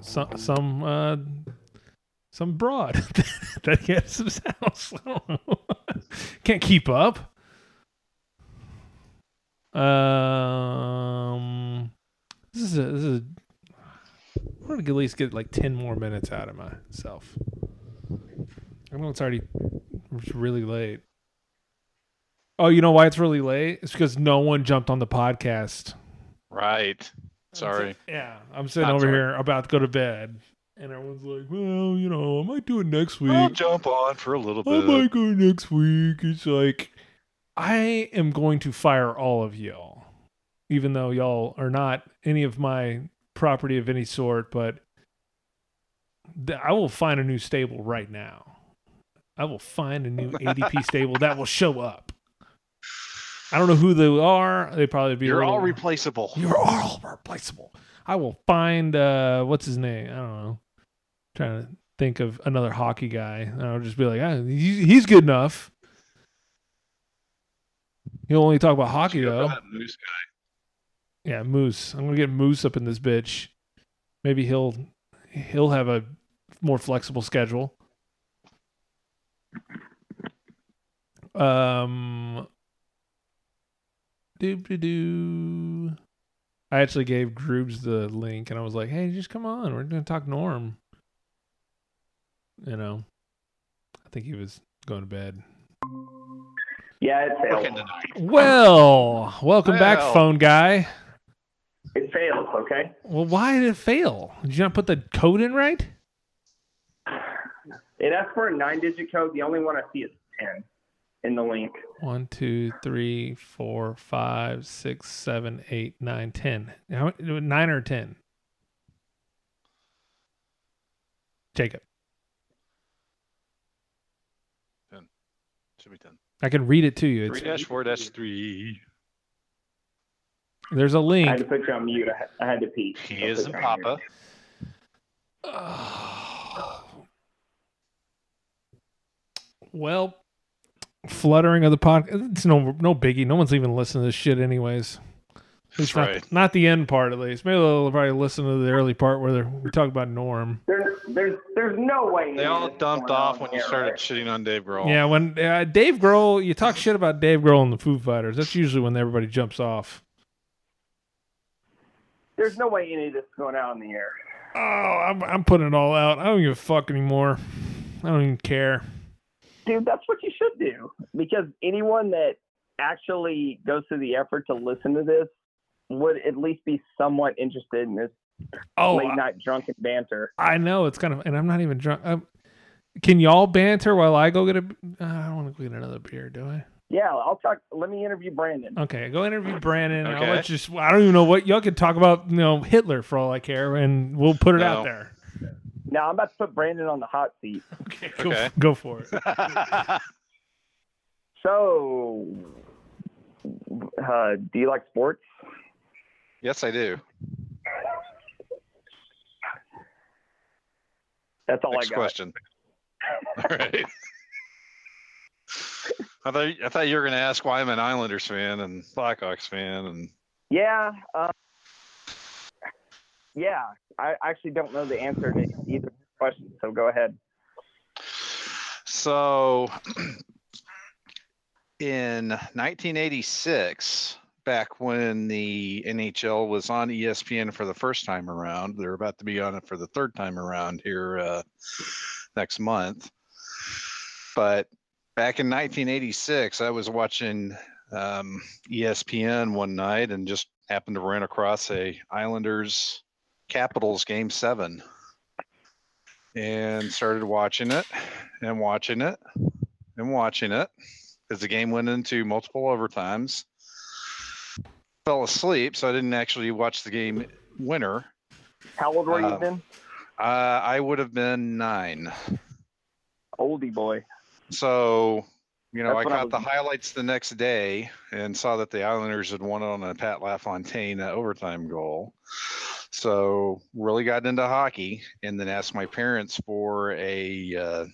some some uh some broad [laughs] that gets some sounds. [laughs] I don't know. Can't keep up. Um, this is a this is. A, I want to at least get like ten more minutes out of myself. I know it's already it's really late. Oh, you know why it's really late? It's because no one jumped on the podcast. Right. Sorry. Yeah, I'm sitting Not over sorry. here about to go to bed, and everyone's like, "Well, you know, I might do it next week. I'll jump on for a little bit. I might go next week." It's like I am going to fire all of y'all, even though y'all are not any of my property of any sort. But th- I will find a new stable right now. I will find a new [laughs] ADP stable that will show up. I don't know who they are. They probably be. You're all replaceable. you're all replaceable. I will find uh what's his name? I don't know. trying to think of another hockey guy. I'll just be like, ah, he's, he's good enough. He'll only talk about hockey though. Moose guy. Yeah, Moose. I'm gonna get Moose up in this bitch. Maybe he'll he'll have a more flexible schedule. Um, doo doo doo. I actually gave Groobs the link, and I was like, "Hey, just come on. We're gonna talk Norm." You know, I think he was going to bed. Yeah, it failed. Well, welcome back, phone guy. It fails, okay? Well, why did it fail? Did you not put the code in right? It asks for a nine digit code. The only one I see is 10 in the link. One, two, three, four, five, six, seven, eight, nine, ten. How, nine or ten? Jacob. Ten. Should be ten. I can read it to you. It's, dash four dash three. there's a link. I had to put you on mute. I had, I had to pee. He So I isn't put you on mute. Papa. [sighs] Well, fluttering of the pod. It's no no biggie. No one's even listening to this shit, anyways. At That's not, right. not the end part, at least. Maybe they'll probably listen to the early part where we talk about Norm. There's, there's, there's no way. They all of this is dumped off when you started right? shitting on Dave Grohl. Yeah, when uh, Dave Grohl, you talk shit about Dave Grohl and the Foo Fighters. That's usually when everybody jumps off. There's no way any of this is going out in the air. Oh, I'm, I'm putting it all out. I don't give a fuck anymore. I don't even care. Dude, that's what you should do. Because anyone that actually goes through the effort to listen to this would at least be somewhat interested in this Oh, late night drunken banter. I know it's kind of, and I'm not even drunk. Um, can y'all banter while I go get a? Uh, I don't want to go get another beer, do I? Yeah, I'll talk. Let me interview Brandon. Okay, go interview Brandon. and I'll let you. s- I don't even know what y'all can talk about. You know, Hitler for all I care, and we'll put it out there. Now I'm about to put Brandon on the hot seat. [laughs] Okay, go, Okay. go for it. [laughs] So, uh, do you like sports? Yes, I do. That's all Next I got. question. All right. I thought I thought you were going to ask why I'm an Islanders fan and Blackhawks fan, and Yeah. Uh, yeah. I actually don't know the answer to either question, so go ahead. so [clears throat] in 1986, back when the NHL was on ESPN for the first time around, they're about to be on it for the third time around here uh, next month. But back in 1986, I was watching um, ESPN one night and just happened to run across a Islanders Capitals game seven and started watching it and watching it and watching it as the game went into multiple overtimes. Fell asleep, so I didn't actually watch the game winner. How old were you Uh, then? Uh, I would have been nine. Oldie boy. So, you know, That's I when I caught the highlights the next day and saw that the Islanders had won it on a Pat LaFontaine uh, overtime goal. So, really got into hockey and then asked my parents for a uh,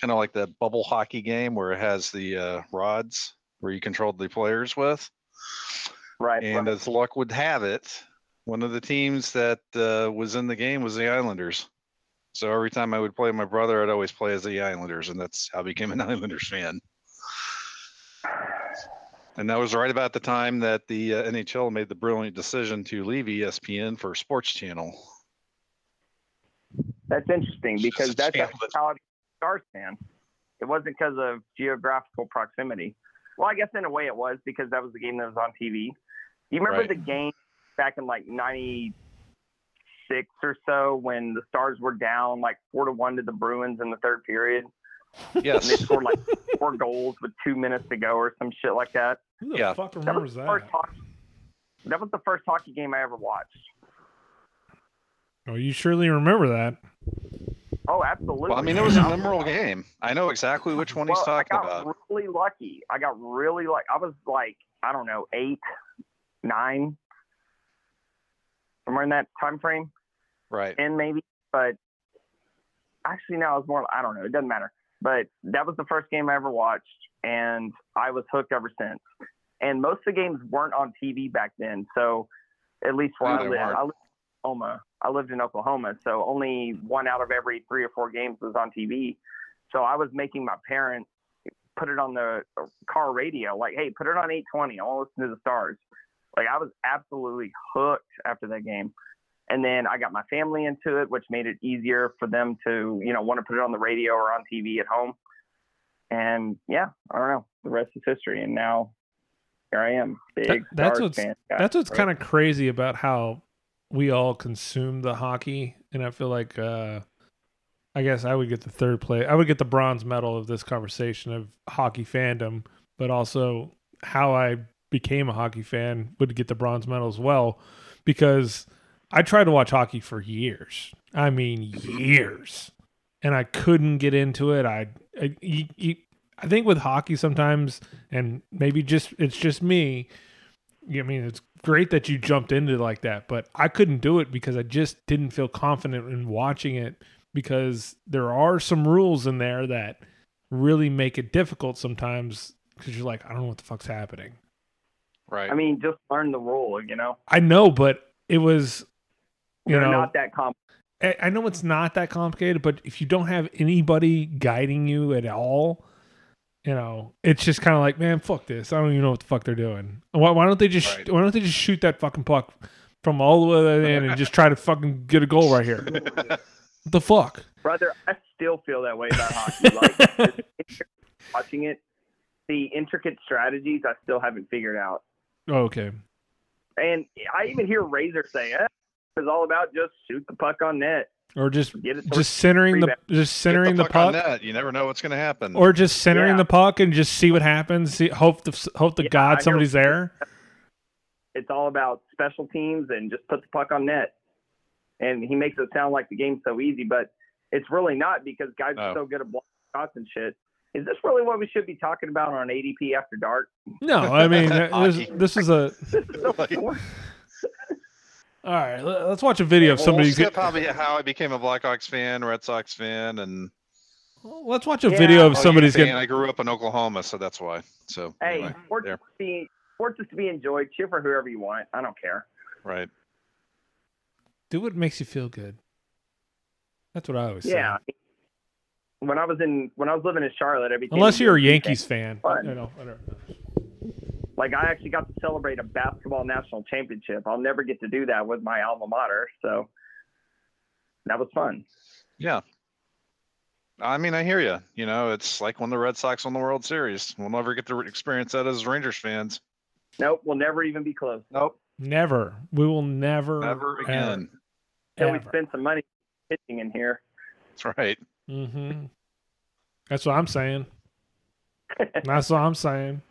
kind of like the bubble hockey game where it has the uh, rods where you controlled the players with. Right. And as luck would have it, one of the teams that uh, was in the game was the Islanders. So every time I would play my brother, I'd always play as the Islanders, and that's how I became an [laughs] Islanders fan. And that was right about the time that the uh, NHL made the brilliant decision to leave ESPN for Sports Channel. That's interesting because that's how I became a Stars fan. It wasn't because of geographical proximity. Well, I guess in a way it was because that was the game that was on TV. Do you remember Right. the game back in like '96 or so when the Stars were down like four to one to the Bruins in the third period? And they scored like four goals with two minutes to go or some shit like that. Who the Yeah. fuck That remembers was the that? first hockey. That was the first hockey game I ever watched. Oh, you surely remember that. Oh, absolutely. Well, I mean, it was a memorable game. I know exactly which one he's Well, talking I got about. really lucky. I got really like I was like I don't know eight, nine, somewhere in that time frame, Right. and maybe. But actually, now it's more. I don't know. It doesn't matter. But that was the first game I ever watched, and I was hooked ever since. And most of the games weren't on TV back then, so at least where No, I they live. I lived in Oklahoma. I lived in Oklahoma, so only one out of every three or four games was on TV. So I was making my parents put it on the car radio, like, hey, put it on 820. I want to listen to the stars. Like I was absolutely hooked after that game. And then I got my family into it, which made it easier for them to, you know, want to put it on the radio or on TV at home. And yeah, I don't know. The rest is history. And now here I am, big That- that's what's fan. guy. that's what's kind of crazy about how we all consume the hockey, and I feel like uh, I guess I would get the third place. I would get the bronze medal of this conversation of hockey fandom, but also how I became a hockey fan would get the bronze medal as well, because I tried to watch hockey for years. I mean, years, and I couldn't get into it. I, I, you- you- I think with hockey sometimes, and maybe just it's just me. I mean, it's great that you jumped into it like that, but I couldn't do it because I just didn't feel confident in watching it because there are some rules in there that really make it difficult sometimes because you're like, I don't know what the fuck's happening. Right. I mean, just learn the rule, you know? I know, but it was, you They're know, not that complicated. I I know it's not that complicated, but if you don't have anybody guiding you at all, you know, it's just kind of like, man, fuck this. I don't even know what the fuck they're doing. Why, why don't they just why don't they just shoot that fucking puck from all the way in and just try to fucking get a goal right here? what [laughs] the fuck? Brother, I still feel that way about hockey. Like [laughs] watching it, the intricate strategies I still haven't figured out. Oh, okay. And I even hear Razor say, eh, it's all about just shoot the puck on net. Or just Get it just centering the rebound. just centering Get the, puck on puck, net. You never know what's going to happen. or just centering Yeah. the puck and just see what happens. See, hope the hope the Yeah, God somebody's there. It's all about special teams and just put the puck on net. And he makes it sound like the game's so easy, but it's really not because guys are so good at blocking shots and shit. Is this really what we should be talking about on ADP after dark? No, I mean [laughs] this, Hockey. this is a. [laughs] [laughs] All right, let- let's watch a video of Well, somebody. we'll skip how, how I became a Blackhawks fan, Red Sox fan, and Let's watch a video of Oh, somebody's you're getting. I grew up in Oklahoma, so that's why. So Hey, anyway, sports there. is to be sports is to be enjoyed. Cheer for whoever you want. I don't care. Right. Do what makes you feel good. That's what I always say. Yeah. When I was in when I was living in Charlotte, every team Unless you're a Yankees things. fan. Fun. You know, whatever. Like I actually got to celebrate a basketball national championship. I'll never get to do that with my alma mater, so that was fun. Yeah. I mean, I hear you. You know, it's like when the Red Sox won the World Series. We'll never get to experience that as Rangers fans. Nope, we'll never even be close. Nope. Never. We will never. Never again. Until we spend some money pitching in here. That's right. Mm-hmm. That's what I'm saying. [laughs] That's what I'm saying.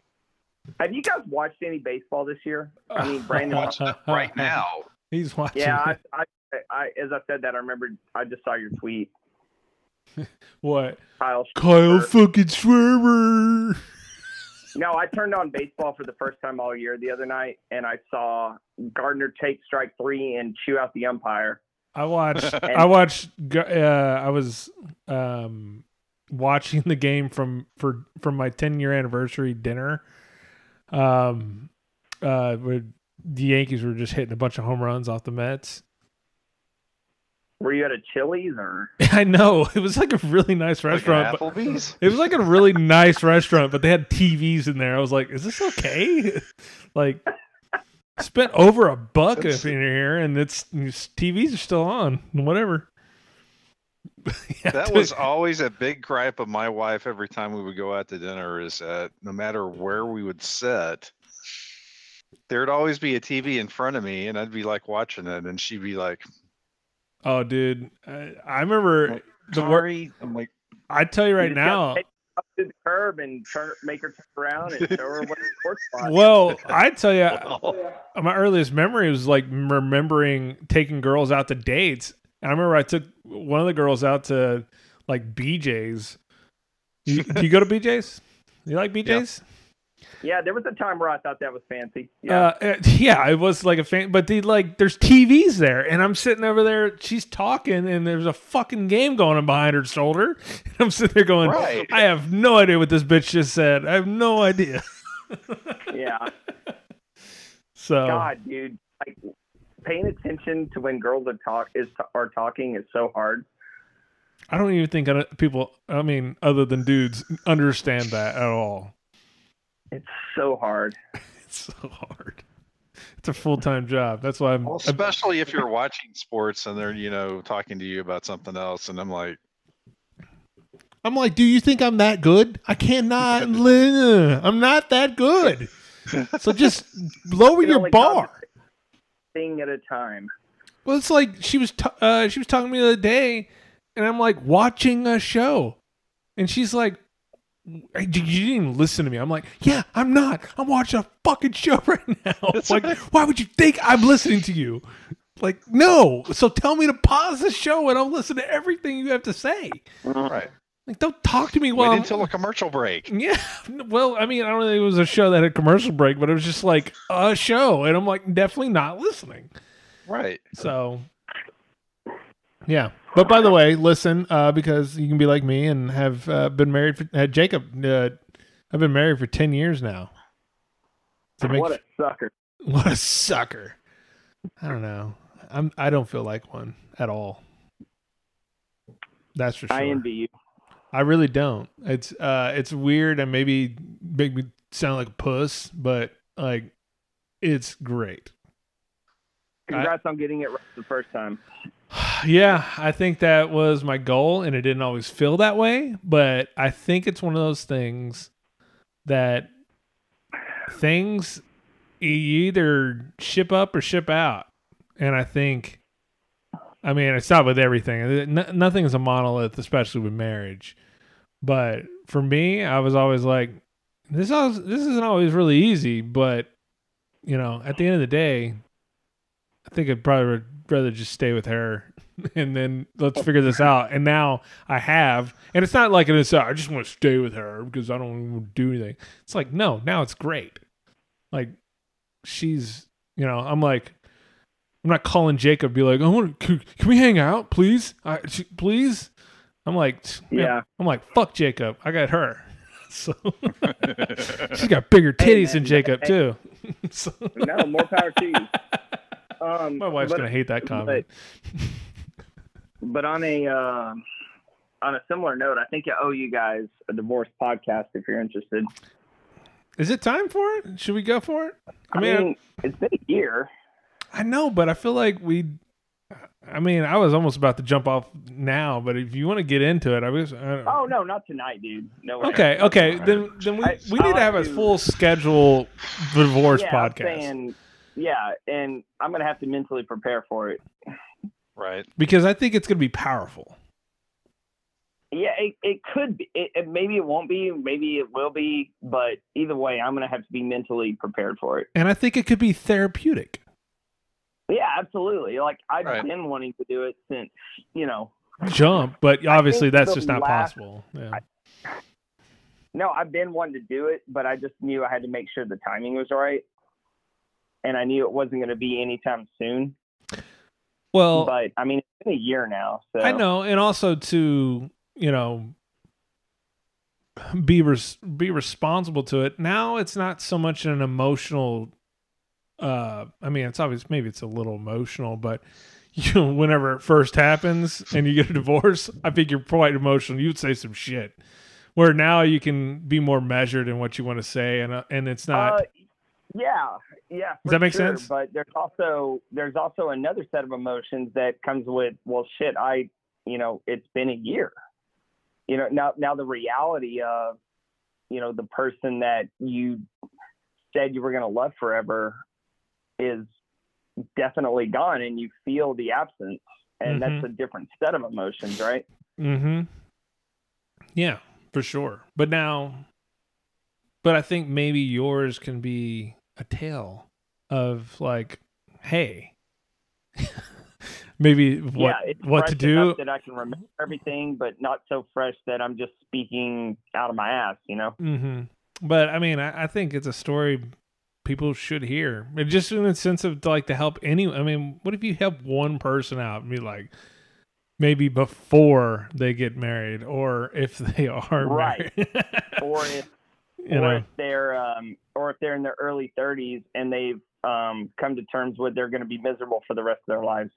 Have you guys watched any baseball this year? I mean, [laughs] Brandon. Right now. He's watching. Yeah, I. I, I, as I said that, I remembered. I just saw your tweet, [laughs] What? Kyle. Kyle Schwarber. fucking Schwarber. No, I turned on baseball for the first time all year the other night, and I saw Gardner take strike three and chew out the umpire. I watched. [laughs] I watched. Uh, I was um, watching the game from for from my 10 year anniversary dinner. Um, uh, where the Yankees were just hitting a bunch of home runs off the Mets. Were you at a Chili's or? [laughs] I know it was like a really nice Like restaurant. but- Applebee's? It was like a really [laughs] nice restaurant, but they had TVs in there. I was like, "Is this okay?" like, spent over a buck up in here, and it's, it's TVs are still on. Whatever. [laughs] that was always a big gripe of my wife every time we would go out to dinner is that no matter where we would sit there'd always be a tv in front of me and i'd be like watching it and she'd be like Oh, dude, I, I remember the work. sorry i'm like I tell you right You just gotta now. Take her up to the curb and turn, make her turn around and show her what the sports spot. Well, I tell you, [laughs] oh. my earliest memory was like remembering taking girls out to dates. And I remember I took one of the girls out to like BJ's. You, do you go to BJ's? You like BJ's? Yeah, there was a time where I thought that was fancy. Yeah, Uh, uh, yeah, it was like a fan, but the like, there's TVs there, and I'm sitting over there. She's talking, and there's a fucking game going on behind her shoulder. [laughs] And I'm sitting there going, Right. I have no idea what this bitch just said. I have no idea. [laughs] yeah. So God, dude, like paying attention to when girls are talk is are talking is so hard. I don't even think people, I mean, other than dudes, understand that at all. It's so hard. [laughs] it's so hard. It's a full time job. That's why I'm. well, especially if you're watching sports and they're you know talking to you about something else and i'm like I'm like, do you think I'm that good? I cannot. [laughs] I'm not that good. So just lower You your bar. Thing at a time. Well, it's like she was t- uh, she was talking to me the other day, and I'm like watching a show, and she's like, "Hey, "You didn't even listen to me." I'm like, "Yeah, I'm not. I'm watching a fucking show [laughs] right now." like, why would you think I'm listening to you? Like, no. So tell me to pause the show, and I'll listen to everything you have to say. right Like, don't talk to me wait while I'm- until a commercial break [laughs] yeah. Well, I mean, I don't think it was a show that had a commercial break, but it was just like a show, and I'm like definitely not listening. right So, yeah. But by the way, listen, uh, because you can be like me and have uh, been married for uh, Jacob. Uh, I've been married for ten years now. Make- what a sucker. [laughs] what a sucker! I don't know. I'm. I don't feel like one at all. That's for sure. I envy you. I really don't. It's uh it's weird and maybe make me sound like a puss, but like it's great. Congrats on getting it right the first time. [sighs] Yeah, I think that was my goal and it didn't always feel that way, but I think it's one of those things that things you either ship up or ship out. And I think I mean, it's not with everything. Nothing is a monolith, especially with marriage. But for me, I was always like, this always, this isn't always really easy. But you know, at the end of the day, I think I'd probably would rather just stay with her, [laughs] and then let's figure this out. And now I have, and it's not like an aside. I just want to stay with her because I don't want to do anything. It's like no, now it's great. Like she's, you know, I'm like, I'm not calling Jacob, be like, I want, can, can we hang out, please? I, she, please. I'm like, Yeah. I'm like, fuck Jacob. I got her. [laughs] So [laughs] she's got bigger titties than man, Jacob hey. too. so, No, more power to you. Um, my wife's but- gonna hate that comment. But, [laughs] but on a uh, on a similar note, I think I owe you guys a divorce podcast if you're interested. Is it time for it? Should we go for it? I mean, it's been a year. I know, but I feel like we. I mean, I was almost about to jump off now, but if you want to get into it, I was. I don't- Oh no, not tonight, dude. No. way. okay, okay, then then we I- we I need to have a full schedule divorce yeah, podcast yeah, and I'm gonna have to mentally prepare for it. Right. because I think it's going to be powerful. Yeah, it, it could be. It, it- maybe it won't be. Maybe it will be. But either way, I'm gonna have to be mentally prepared for it. And I think it could be therapeutic. Yeah, absolutely. Like I've Right. been wanting to do it since you know. Jump, but obviously that's the just not last- possible. Yeah. No, I've been wanting to do it, but I just knew I had to make sure the timing was right, and I knew it wasn't going to be anytime soon. Well, but I mean, it's been a year now, so I know, and also to you know be res- be responsible to it. Now it's not so much an emotional. Uh, I mean, it's obvious. Maybe it's a little emotional, but [laughs] you know, whenever it first happens and you get a divorce, I think you're quite emotional. You'd say some shit. Where now you can be more measured in what you want to say, and uh, and it's not. Uh, yeah, yeah. Does that make sure, sense? But there's also there's also another set of emotions that comes with well, shit. I you know it's been a year. You know now now the reality of you know the person that you said you were going to love forever is definitely gone, and you feel the absence, and that's Mhm. a different set of emotions, right? Mm-hmm. Yeah, for sure. But now, but I think maybe yours can be a tale of like, hey, [laughs] maybe what yeah, what to do. that I can remember everything, but not so fresh that I'm just speaking out of my ass, you know. Mm-hmm. But I mean, I, I think it's a story people should hear. Just in the sense of like to help any. I mean, what if you help one person out and be like, maybe before they get married, or if they are Right. married. [laughs] or if You or know. if they're um, or if they're in their early 30s and they've um, come to terms with they're going to be miserable for the rest of their lives.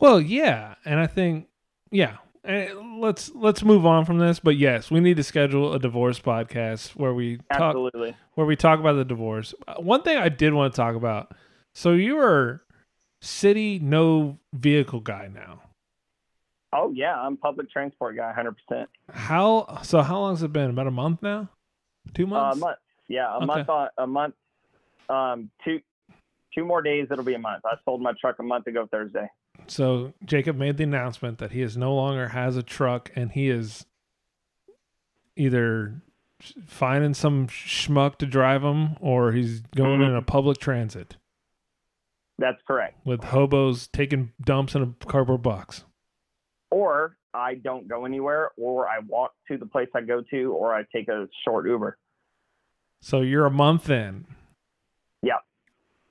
Well, yeah, and I think yeah. And let's let's move on from this, but yes, we need to schedule a divorce podcast where we talk Absolutely. where we talk about the divorce. Uh, One thing I did want to talk about. So you are city no vehicle guy now. Oh yeah, I'm public transport guy, 100%. How so? How long has it been? About a month now? Two Uh, a months? month. Yeah, a Okay. month on a month. Um, two two more days. It'll be a month. I sold my truck a month ago Thursday. So Jacob made the announcement that he is no longer has a truck and he is either finding some schmuck to drive him or he's going in a public transit That's correct. with hobos taking dumps in a cardboard box. Or I don't go anywhere, or I walk to the place I go to, or I take a short Uber. So you're a month in. Yeah.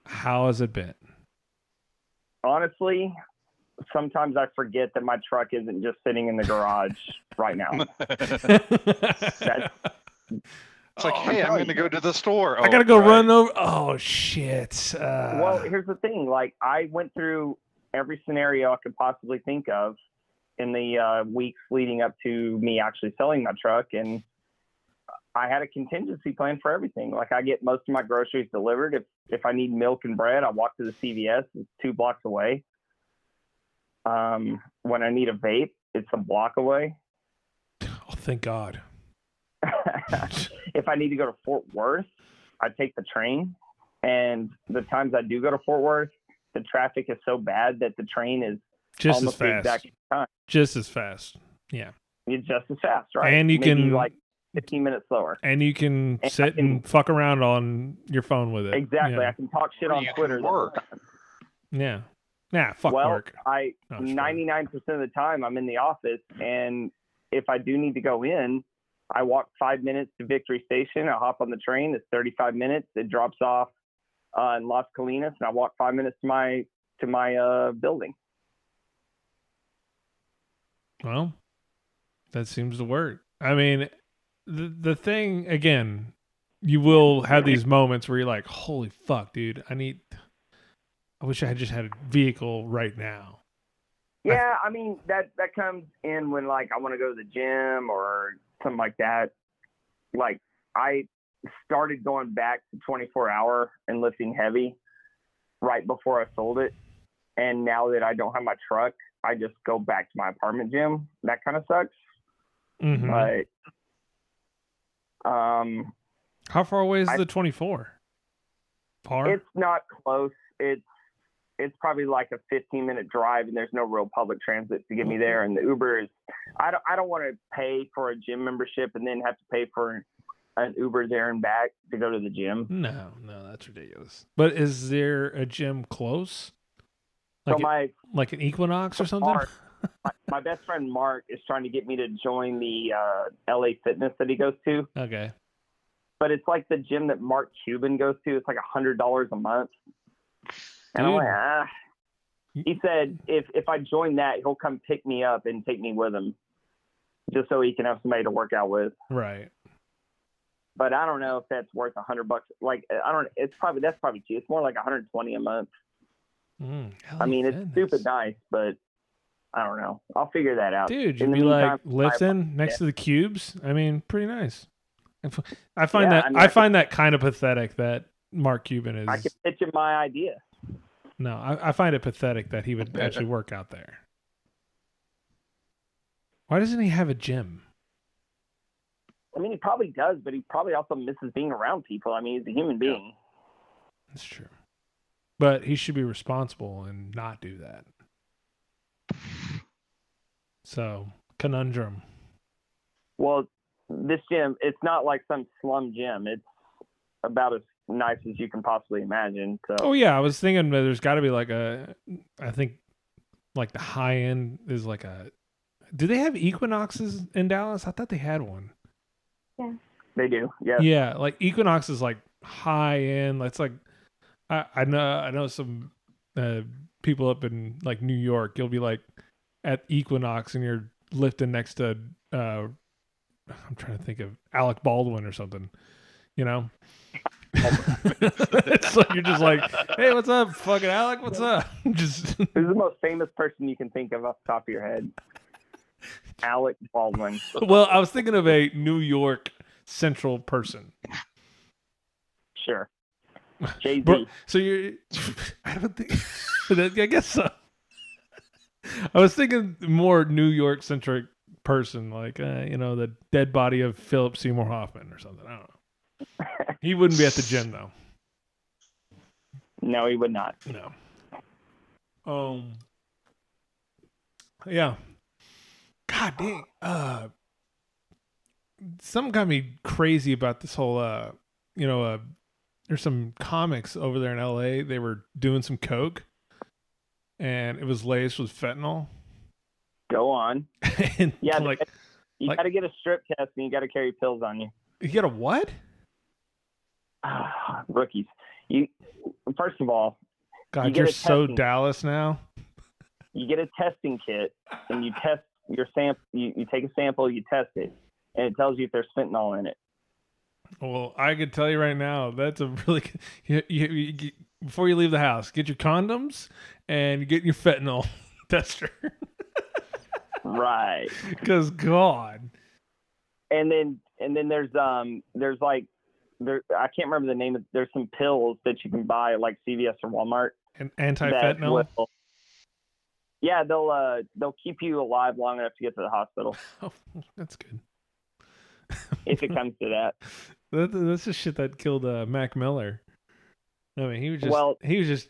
How has it been? honestly, sometimes I forget that my truck isn't just sitting in the garage [laughs] right now. That's, [laughs] It's like, hey, I'm going to go to the store. I Oh, gotta go right. run over. Oh shit! Uh, well, here's the thing. Like, I went through every scenario I could possibly think of in the uh, weeks leading up to me actually selling my truck, and I had a contingency plan for everything. Like, I get most of my groceries delivered. If if I need milk and bread, I walk to the CVS. It's two blocks away. Um, when I need a vape, it's a block away. oh, thank God. [laughs] if I need to go to Fort Worth, I take the train. And the times I do go to Fort Worth, the traffic is so bad that the train is Just as almost the fast. exact time. Just as fast. Yeah. It's just as fast, right? And you Maybe can- like 15 minutes slower. And you can And I sit and fuck around on your phone with it. Exactly. Yeah. I can talk shit on Twitter. the whole time. Yeah. Yeah. Fuck well, work. I No, 99% of the time I'm in the office, and if I do need to go in, I walk five minutes to Victory Station. I hop on the train. It's 35 minutes. It drops off uh, in Las Colinas, and I walk five minutes to my to my uh, building. Well, that seems to work. I mean, the the thing again, you will have these moments where you're like, "Holy fuck, dude! I need. I wish I had just had a vehicle right now." Yeah, I mean that that comes in when like I want to go to the gym or something like that. Like I started going back to 24 hour and lifting heavy right before I sold it, and now that I don't have my truck, I just go back to my apartment gym. That kind of sucks, Mhm. but um, How far away is I- the 24? Far. it's not close. It's it's probably like a 15 minute drive, and there's no real public transit to get me there. And the Uber is, I don't I don't want to pay for a gym membership and then have to pay for an Uber there and back to go to the gym. No, no, that's ridiculous. But is there a gym close? So Like, my like an Equinox or something? Mark, [laughs] my, my best friend Mark is trying to get me to join the uh, LA Fitness that he goes to, Okay. but it's like the gym that Mark Cuban goes to. It's like a hundred dollars a month, and I'm like, ah. He said if if I join that, he'll come pick me up and take me with him, just so he can have somebody to work out with. Right. But I don't know if that's worth a hundred bucks. Like I don't. It's probably that's probably cheap. It's more like 120 a month. Mm, I mean, it's stupid nice, but I don't know. I'll figure that out. Dude, you'd be like meantime, I- lifting next yeah. to the cubes. I mean, pretty nice. I find Yeah, that I I, mean, I find that kind of pathetic that Mark Cuban is. I can pitch you my idea. No, I, I find it pathetic that he would actually work out there. Why doesn't he have a gym? I mean, he probably does, but he probably also misses being around people. I mean, he's a human being. That's true. But he should be responsible and not do that. So, conundrum. Well, this gym, it's not like some slum gym. It's about as nice as you can possibly imagine. So, Oh yeah, I was thinking that there's got to be like a I think like the high end is like a Do they have Equinoxes in Dallas? I thought they had one. Yeah. they do. Yeah. Yeah, like Equinox is like high end. It's like I, I know I know some uh, people up in like New York. You'll be like at Equinox and you're lifting next to uh, I'm trying to think of Alec Baldwin or something. You know. it's [laughs] like you're just like, hey, what's up, fucking Alec? What's up? [laughs] just Who's the most famous person you can think of off the top of your head? Alec Baldwin. well, I was thinking of a New York central person. Sure. [laughs] Jay Z. so you're, [laughs] I don't think, [laughs] I guess so. I was thinking more New York centric person, like, uh, you know, the dead body of Philip Seymour Hoffman or something. I don't know. He wouldn't be at the gym though. No, he would not. No. Um. Yeah. God dang. Uh. Something got me crazy about this whole. Uh. You know. Uh. There's some comics over there in L.A. They were doing some coke, and it was laced with fentanyl. Go on. [laughs] Yeah, like you like- got to get a strip test and you got to carry pills on you. you got a what? Ah, rookies. You first of all, God, you you're so Dallas now. you get a testing kit and you test your sample. You, you take a sample, you test it, and it tells you if there's fentanyl in it. Well, I could tell you right now, that's a really good- [laughs] you, you, you, before you leave the house, get your condoms and get your fentanyl [laughs] tester. Right. [laughs] Because God, And then and then there's um there's like there I can't remember the name of there's some pills that you can buy at like CVS or Walmart. an that anti-fentanyl. will- yeah, they'll uh they'll keep you alive long enough to get to the hospital Oh, that's good. if it comes to that. That, that's the shit that killed uh, Mac Miller. I mean, he was just Well- he was just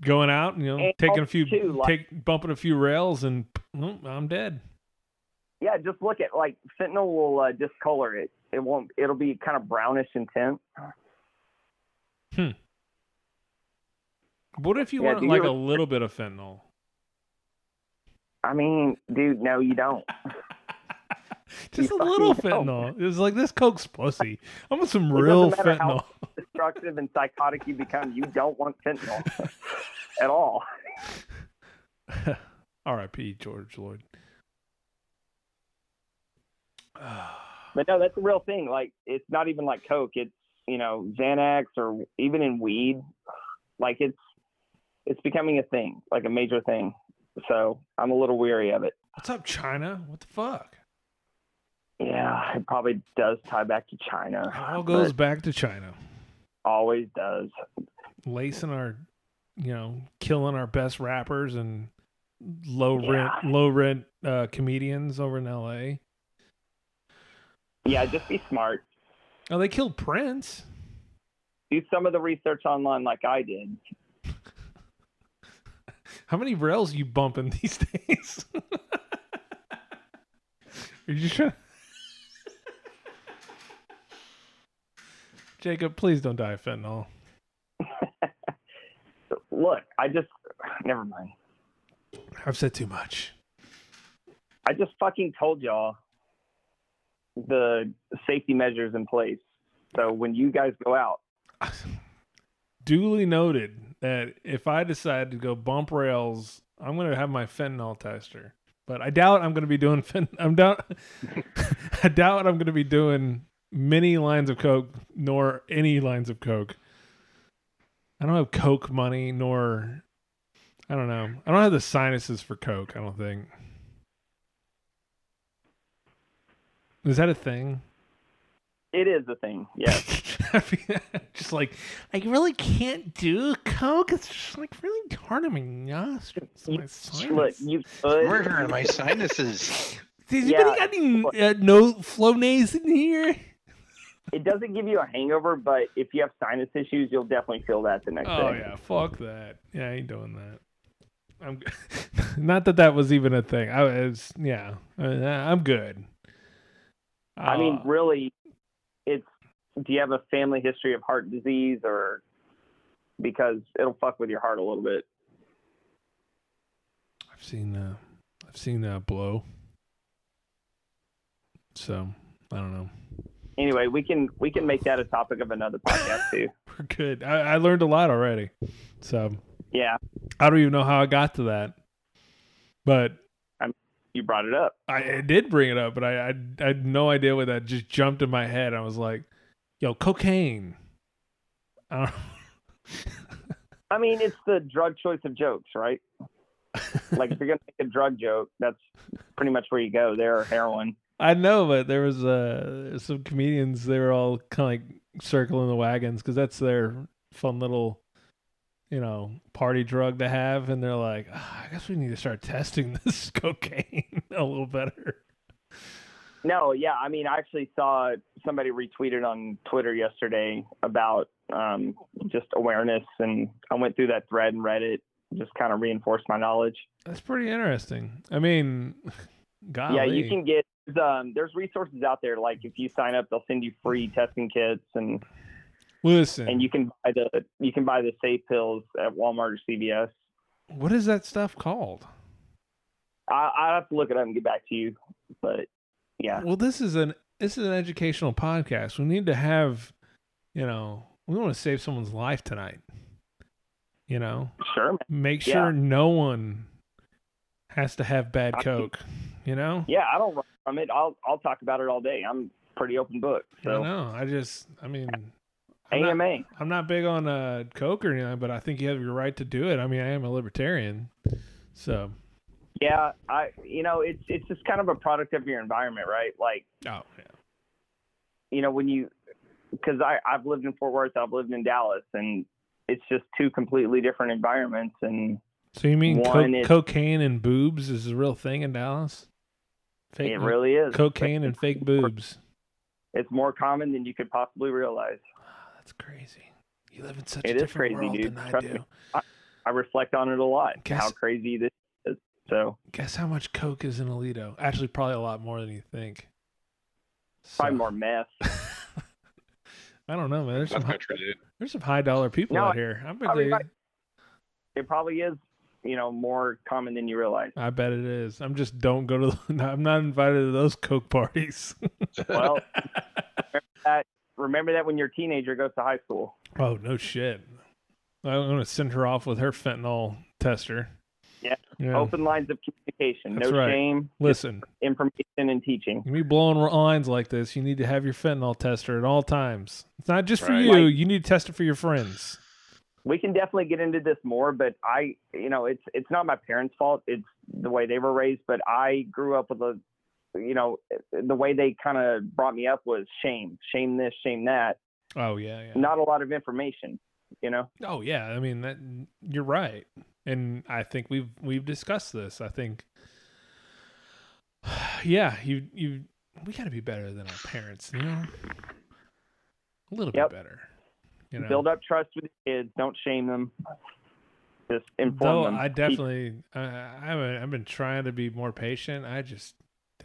going out, you know, taking a few, too, like- take bumping a few rails, and oh, I'm dead. Yeah, just look at like fentanyl will uh, discolor it. It won't. It'll be kind of brownish in tint. Hmm. What if you Yeah, want you like a little bit of fentanyl? I mean, dude, no, you don't. [laughs] [laughs] Just You a little fentanyl. don't. fentanyl. It's like this coke's pussy. I want some It real fentanyl. how [laughs] destructive and psychotic you become. You don't want fentanyl [laughs] at all. R.I.P. George Floyd. [sighs] but no, that's a real thing. Like it's not even like coke. It's you know Xanax or even in weed. Like it's it's becoming a thing, like a major thing. So I'm a little weary of it. What's up, China? What the fuck? Yeah, it probably does tie back to China. It all goes back to China. Always does. Lacing our, you know, killing our best rappers and low Yeah. rent, low rent uh, comedians over in L.A. Yeah, just be smart. Oh, they killed Prince. Do some of the research online like I did. [laughs] How many rails you bumping these [laughs] days? [laughs] Are you trying? Jacob, please don't die of fentanyl. [laughs] Look, I just never mind. I've said too much. I just fucking told y'all the safety measures in place. So when you guys go out, [laughs] Duly noted that if I decide to go bump rails, I'm going to have my fentanyl tester. But I doubt I'm going to be doing fent- I'm doubt [laughs] I doubt I'm going to be doing many lines of coke nor any lines of coke. I don't have coke money nor I don't know. I don't have the sinuses for coke, I don't think. Is that a thing? it is a thing. Yes. [laughs] [laughs] just like I really can't do coke. It's just like really hard on my nostrils. My Look, sinus. you could. Murder in my sinuses. Does Yeah. anybody got any uh, no Flonase in here? It doesn't give you a hangover, but if you have sinus issues, you'll definitely feel that the next day. Oh yeah, fuck that. Yeah, I ain't doing that. I'm [laughs] not that that was even a thing. I was yeah. uh, I'm good. I mean, Uh, really, it's. Do you have a family history of heart disease, or because it'll fuck with your heart a little bit? I've seen uh, I've seen that blow. So I don't know. Anyway, we can we can make that a topic of another podcast too. [laughs] We're good. I, I learned a lot already. So Yeah, I don't even know how I got to that, but you brought it up. I, I did bring it up, but I, I I had no idea what that just jumped in my head. I was like, "Yo, cocaine." I don't, [laughs] I mean, it's the drug choice of jokes, right? [laughs] like if you're gonna make a drug joke, that's pretty much where you go. There, or heroin. I know, but there was uh some comedians. They were all kind of like circling the wagons because that's their fun little, you know, party drug to have, and they're like, "Ah, I guess we need to start testing [laughs] this cocaine a little better. No, yeah, I mean, I actually saw somebody retweeted on Twitter yesterday about um, just awareness, and I went through that thread and read it, just kind of reinforced my knowledge. That's pretty interesting. I mean, golly. Yeah, you can get um, there's resources out there. Like if you sign up, they'll send you free testing kits, and listen. and you can buy the you can buy the safe pills at Walmart or CVS. What is that stuff called? I I have to look it up and get back to you, but yeah, Well, this is an this is an educational podcast. We need to have, you know, we want to save someone's life tonight. You know, sure. man. make Yeah. sure no one has to have bad coke. You know, Yeah, I don't from it. I'll I'll talk about it all day. I'm pretty open book. So I know. I just, I mean, I'm not- AMA. I'm not big on uh, coke or anything, but I think you have your right to do it. I mean, I am a libertarian, so Yeah, I you know it's it's just kind of a product of your environment, right? Like oh yeah, you know when you because I I've lived in Fort Worth, I've lived in Dallas, and it's just two completely different environments. And So you mean co- is- cocaine and boobs is a real thing in Dallas? Fake It really is. Cocaine and fake boobs. it's more common than you could possibly realize. Ah, that's crazy. You live in such It a is different crazy, world dude. than I do. me. I, I reflect on it a lot. Guess- how crazy this is. So Guess how much coke is in Aledo? Actually, probably a lot more than you think. probably more meth. [laughs] I don't know, man. There's some high, there's some high dollar people No, out here. I'm probably they, it probably is, you know, more common than you realize. I bet it is. I'm just don't go to. The, [laughs] I'm not invited to those coke parties. [laughs] Well, remember that, remember that when your teenager goes to high school. oh no shit. I'm gonna send her off with her fentanyl tester. Yeah. Yeah. Open lines of communication. That's no right. shame. Listen, Information and teaching. you be blowing lines like this, you need to have your fentanyl tester at all times. It's not just for you. Like- you need to test it for your friends. We can definitely get into this more, but I, you know, it's it's not my parents' fault. It's the way they were raised. But I grew up with a, you know, the way they kind of brought me up was shame, shame this, shame that. Oh yeah, yeah. Not a lot of information, you know. Oh yeah, I mean that you're right, and I think we've we've discussed this. I think, [sighs] yeah, you you we got to be better than our parents, you know, a little Yep. bit better. You know, Build up trust with kids. Don't shame them. Just inform though them. I definitely I, I I've been trying to be more patient. I just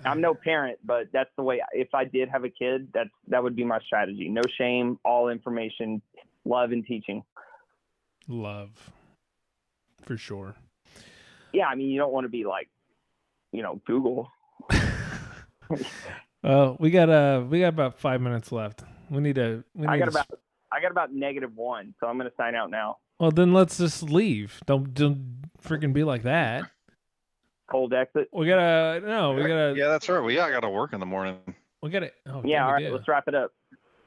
I'm no parent, but that's the way. If I did have a kid, that's that would be my strategy. No shame, all information, love and teaching. love for sure. Yeah, I mean, you don't want to be like, you know, Google. [laughs] Well, we got uh we got about five minutes left. We need to. We I need got to about I got about negative one, so I'm gonna sign out now. Well, then let's just leave. Don't don't freaking be like that. Cold exit. We gotta no. We gotta. Yeah, that's right. We all got to work in the morning. We gotta. Oh, yeah, all right, do. let's wrap it up.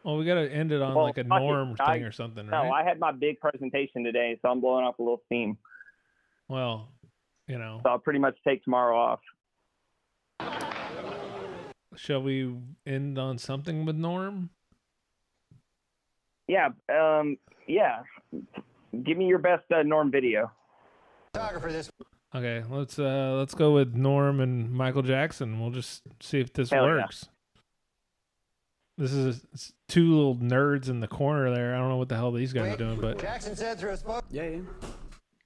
Well, we gotta end it on Well, like a fuck it. norm I- thing or something, No. I had my big presentation today, so I'm blowing off a little steam. Well, you know, So I'll pretty much take tomorrow off. shall we end on something with Norm? Yeah, um, yeah. Give me your best uh, Norm video. Photographer this Okay, let's uh let's go with Norm and Michael Jackson. We'll just see if this Hell yeah. works. This is two little nerds in the corner there. I don't know what the hell these guys are doing, but Jackson said through a spoke. Yeah, yeah.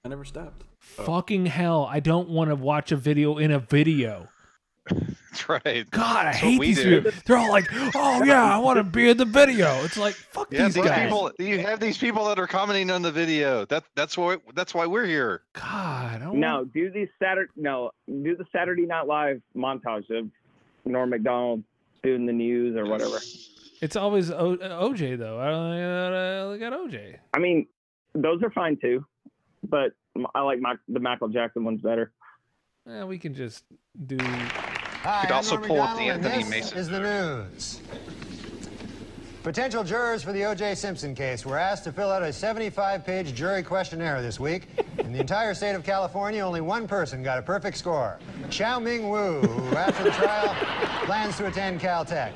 I never stopped. fucking hell, I don't want to watch a video in a video. [laughs] That's right. God, I That's hate these do. people. They're all like, "Oh yeah, I want to be in the video." It's like, fuck Yeah, these these guys. people. You have these people that are commenting on the video. That that's why that's why we're here. God, I don't No, do the Saturday. No, do the Saturday Night Live montage of Norm Macdonald doing the news or whatever. It's always o- OJ though. I don't look at OJ. I mean, those are fine too, but I like my, the Michael Jackson ones better. Yeah, we can just do. Hi, Could also pull up the Anthony this Mason is the news. Potential jurors for the O.J. Simpson case were asked to fill out a 75-page jury questionnaire this week. In the entire state of California, only one person got a perfect score. Chow Ming Wu, who after the trial plans to attend Caltech.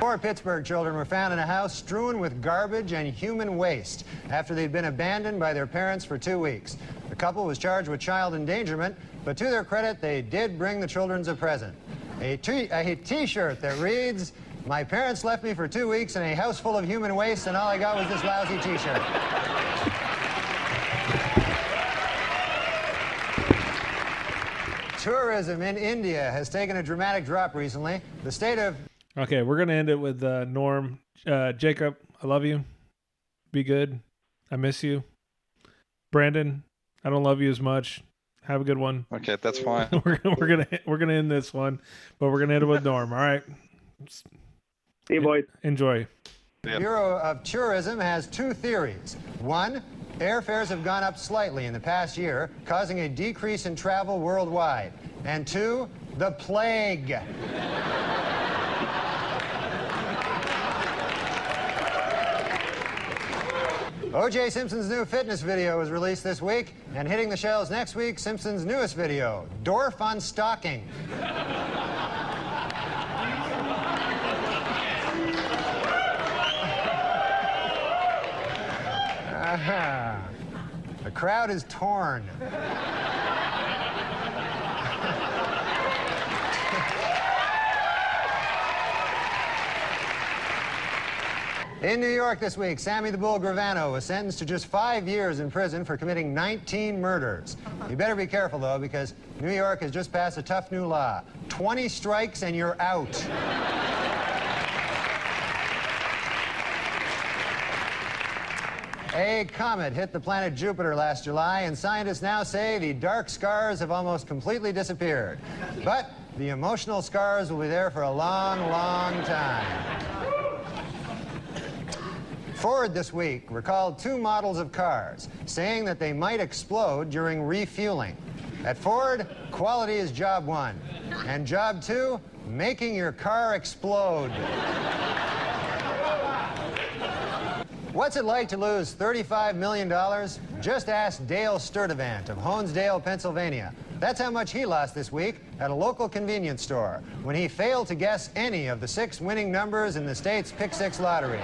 Four Pittsburgh children were found in a house strewn with garbage and human waste after they'd been abandoned by their parents for two weeks. The couple was charged with child endangerment, but to their credit, they did bring the children a present. A t-shirt that reads, my parents left me for two weeks in a house full of human waste and all I got was this lousy t-shirt. Tourism in India has taken a dramatic drop recently. The state of Okay, we're gonna end it with uh, Norm. Uh, Jacob, I love you. Be good. I miss you. Brandon, I don't love you as much. Have a good one. Okay, that's fine. [laughs] we're gonna we're gonna we're gonna end this one, but we're gonna end it with Norm. All right. See you, boys. Enjoy. The Bureau of Tourism has two theories. One, airfares have gone up slightly in the past year, causing a decrease in travel worldwide. And two, the plague. [laughs] O.J. Simpson's new fitness video was released this week, and hitting the shelves next week, Simpson's newest video, Dorf on Stalking. [laughs] Aha. The crowd is torn. In New York this week, Sammy the Bull Gravano was sentenced to just five years in prison for committing 19 murders. You better be careful, though, because New York has just passed a tough new law 20 strikes and you're out. A comet hit the planet Jupiter last July, and scientists now say the dark scars have almost completely disappeared. But the emotional scars will be there for a long, long time. Ford this week recalled two models of cars, saying that they might explode during refueling. At Ford, quality is job one, and job two, making your car explode. What's it like to lose $35 million? Just ask Dale Sturdivant of Honesdale, Pennsylvania. That's how much he lost this week at a local convenience store when he failed to guess any of the six winning numbers in the state's Pick Six lottery.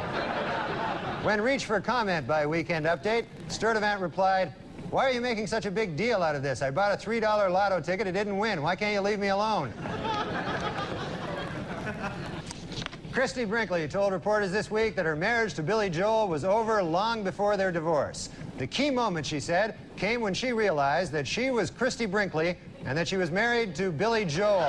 When reached for comment by Weekend Update, Sturdivant replied, Why are you making such a big deal out of this? I bought a $3 lotto ticket, it didn't win. Why can't you leave me alone? Christie Brinkley told reporters this week that her marriage to Billy Joel was over long before their divorce. The key moment, she said, came when she realized that she was Christie Brinkley and that she was married to Billy Joel.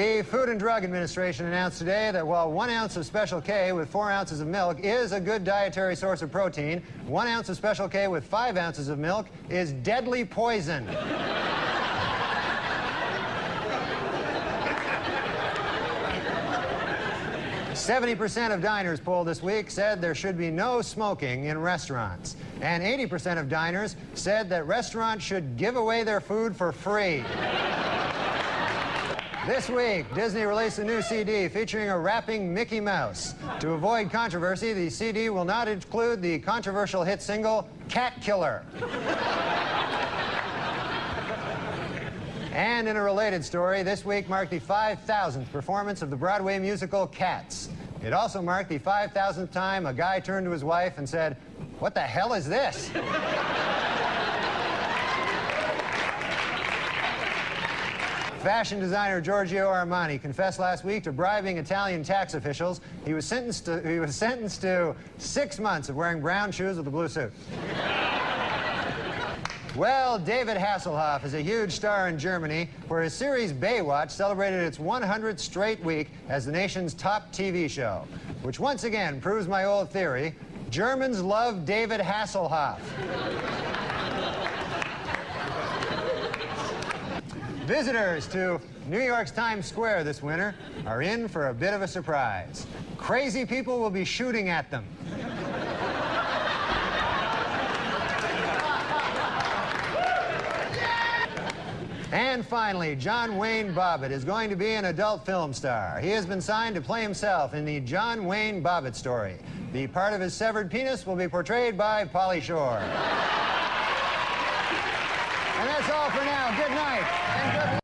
The Food and Drug Administration announced today that while one ounce of Special K with four ounces of milk is a good dietary source of protein, one ounce of Special K with five ounces of milk is deadly poison. Seventy percent of diners polled this week said there should be no smoking in restaurants. And 80% of diners said that restaurants should give away their food for free. This week, Disney released a new CD featuring a rapping Mickey Mouse. To avoid controversy, the CD will not include the controversial hit single, Cat Killer. and in a related story, this week marked the 5,000th performance of the Broadway musical Cats. It also marked the 5,000th time a guy turned to his wife and said, What the hell is this? Fashion designer Giorgio Armani confessed last week to bribing Italian tax officials. He was sentenced to, he was sentenced to six months of wearing brown shoes with a blue suit. Well, David Hasselhoff is a huge star in Germany, where his series Baywatch celebrated its 100th straight week as the nation's top TV show, which once again proves my old theory Germans love David Hasselhoff. Visitors to New York's Times Square this winter are in for a bit of a surprise. Crazy people will be shooting at them. And finally, John Wayne Bobbitt is going to be an adult film star. He has been signed to play himself in the John Wayne Bobbitt story. The part of his severed penis will be portrayed by Pauly Shore. That's all for now. Good night and good luck.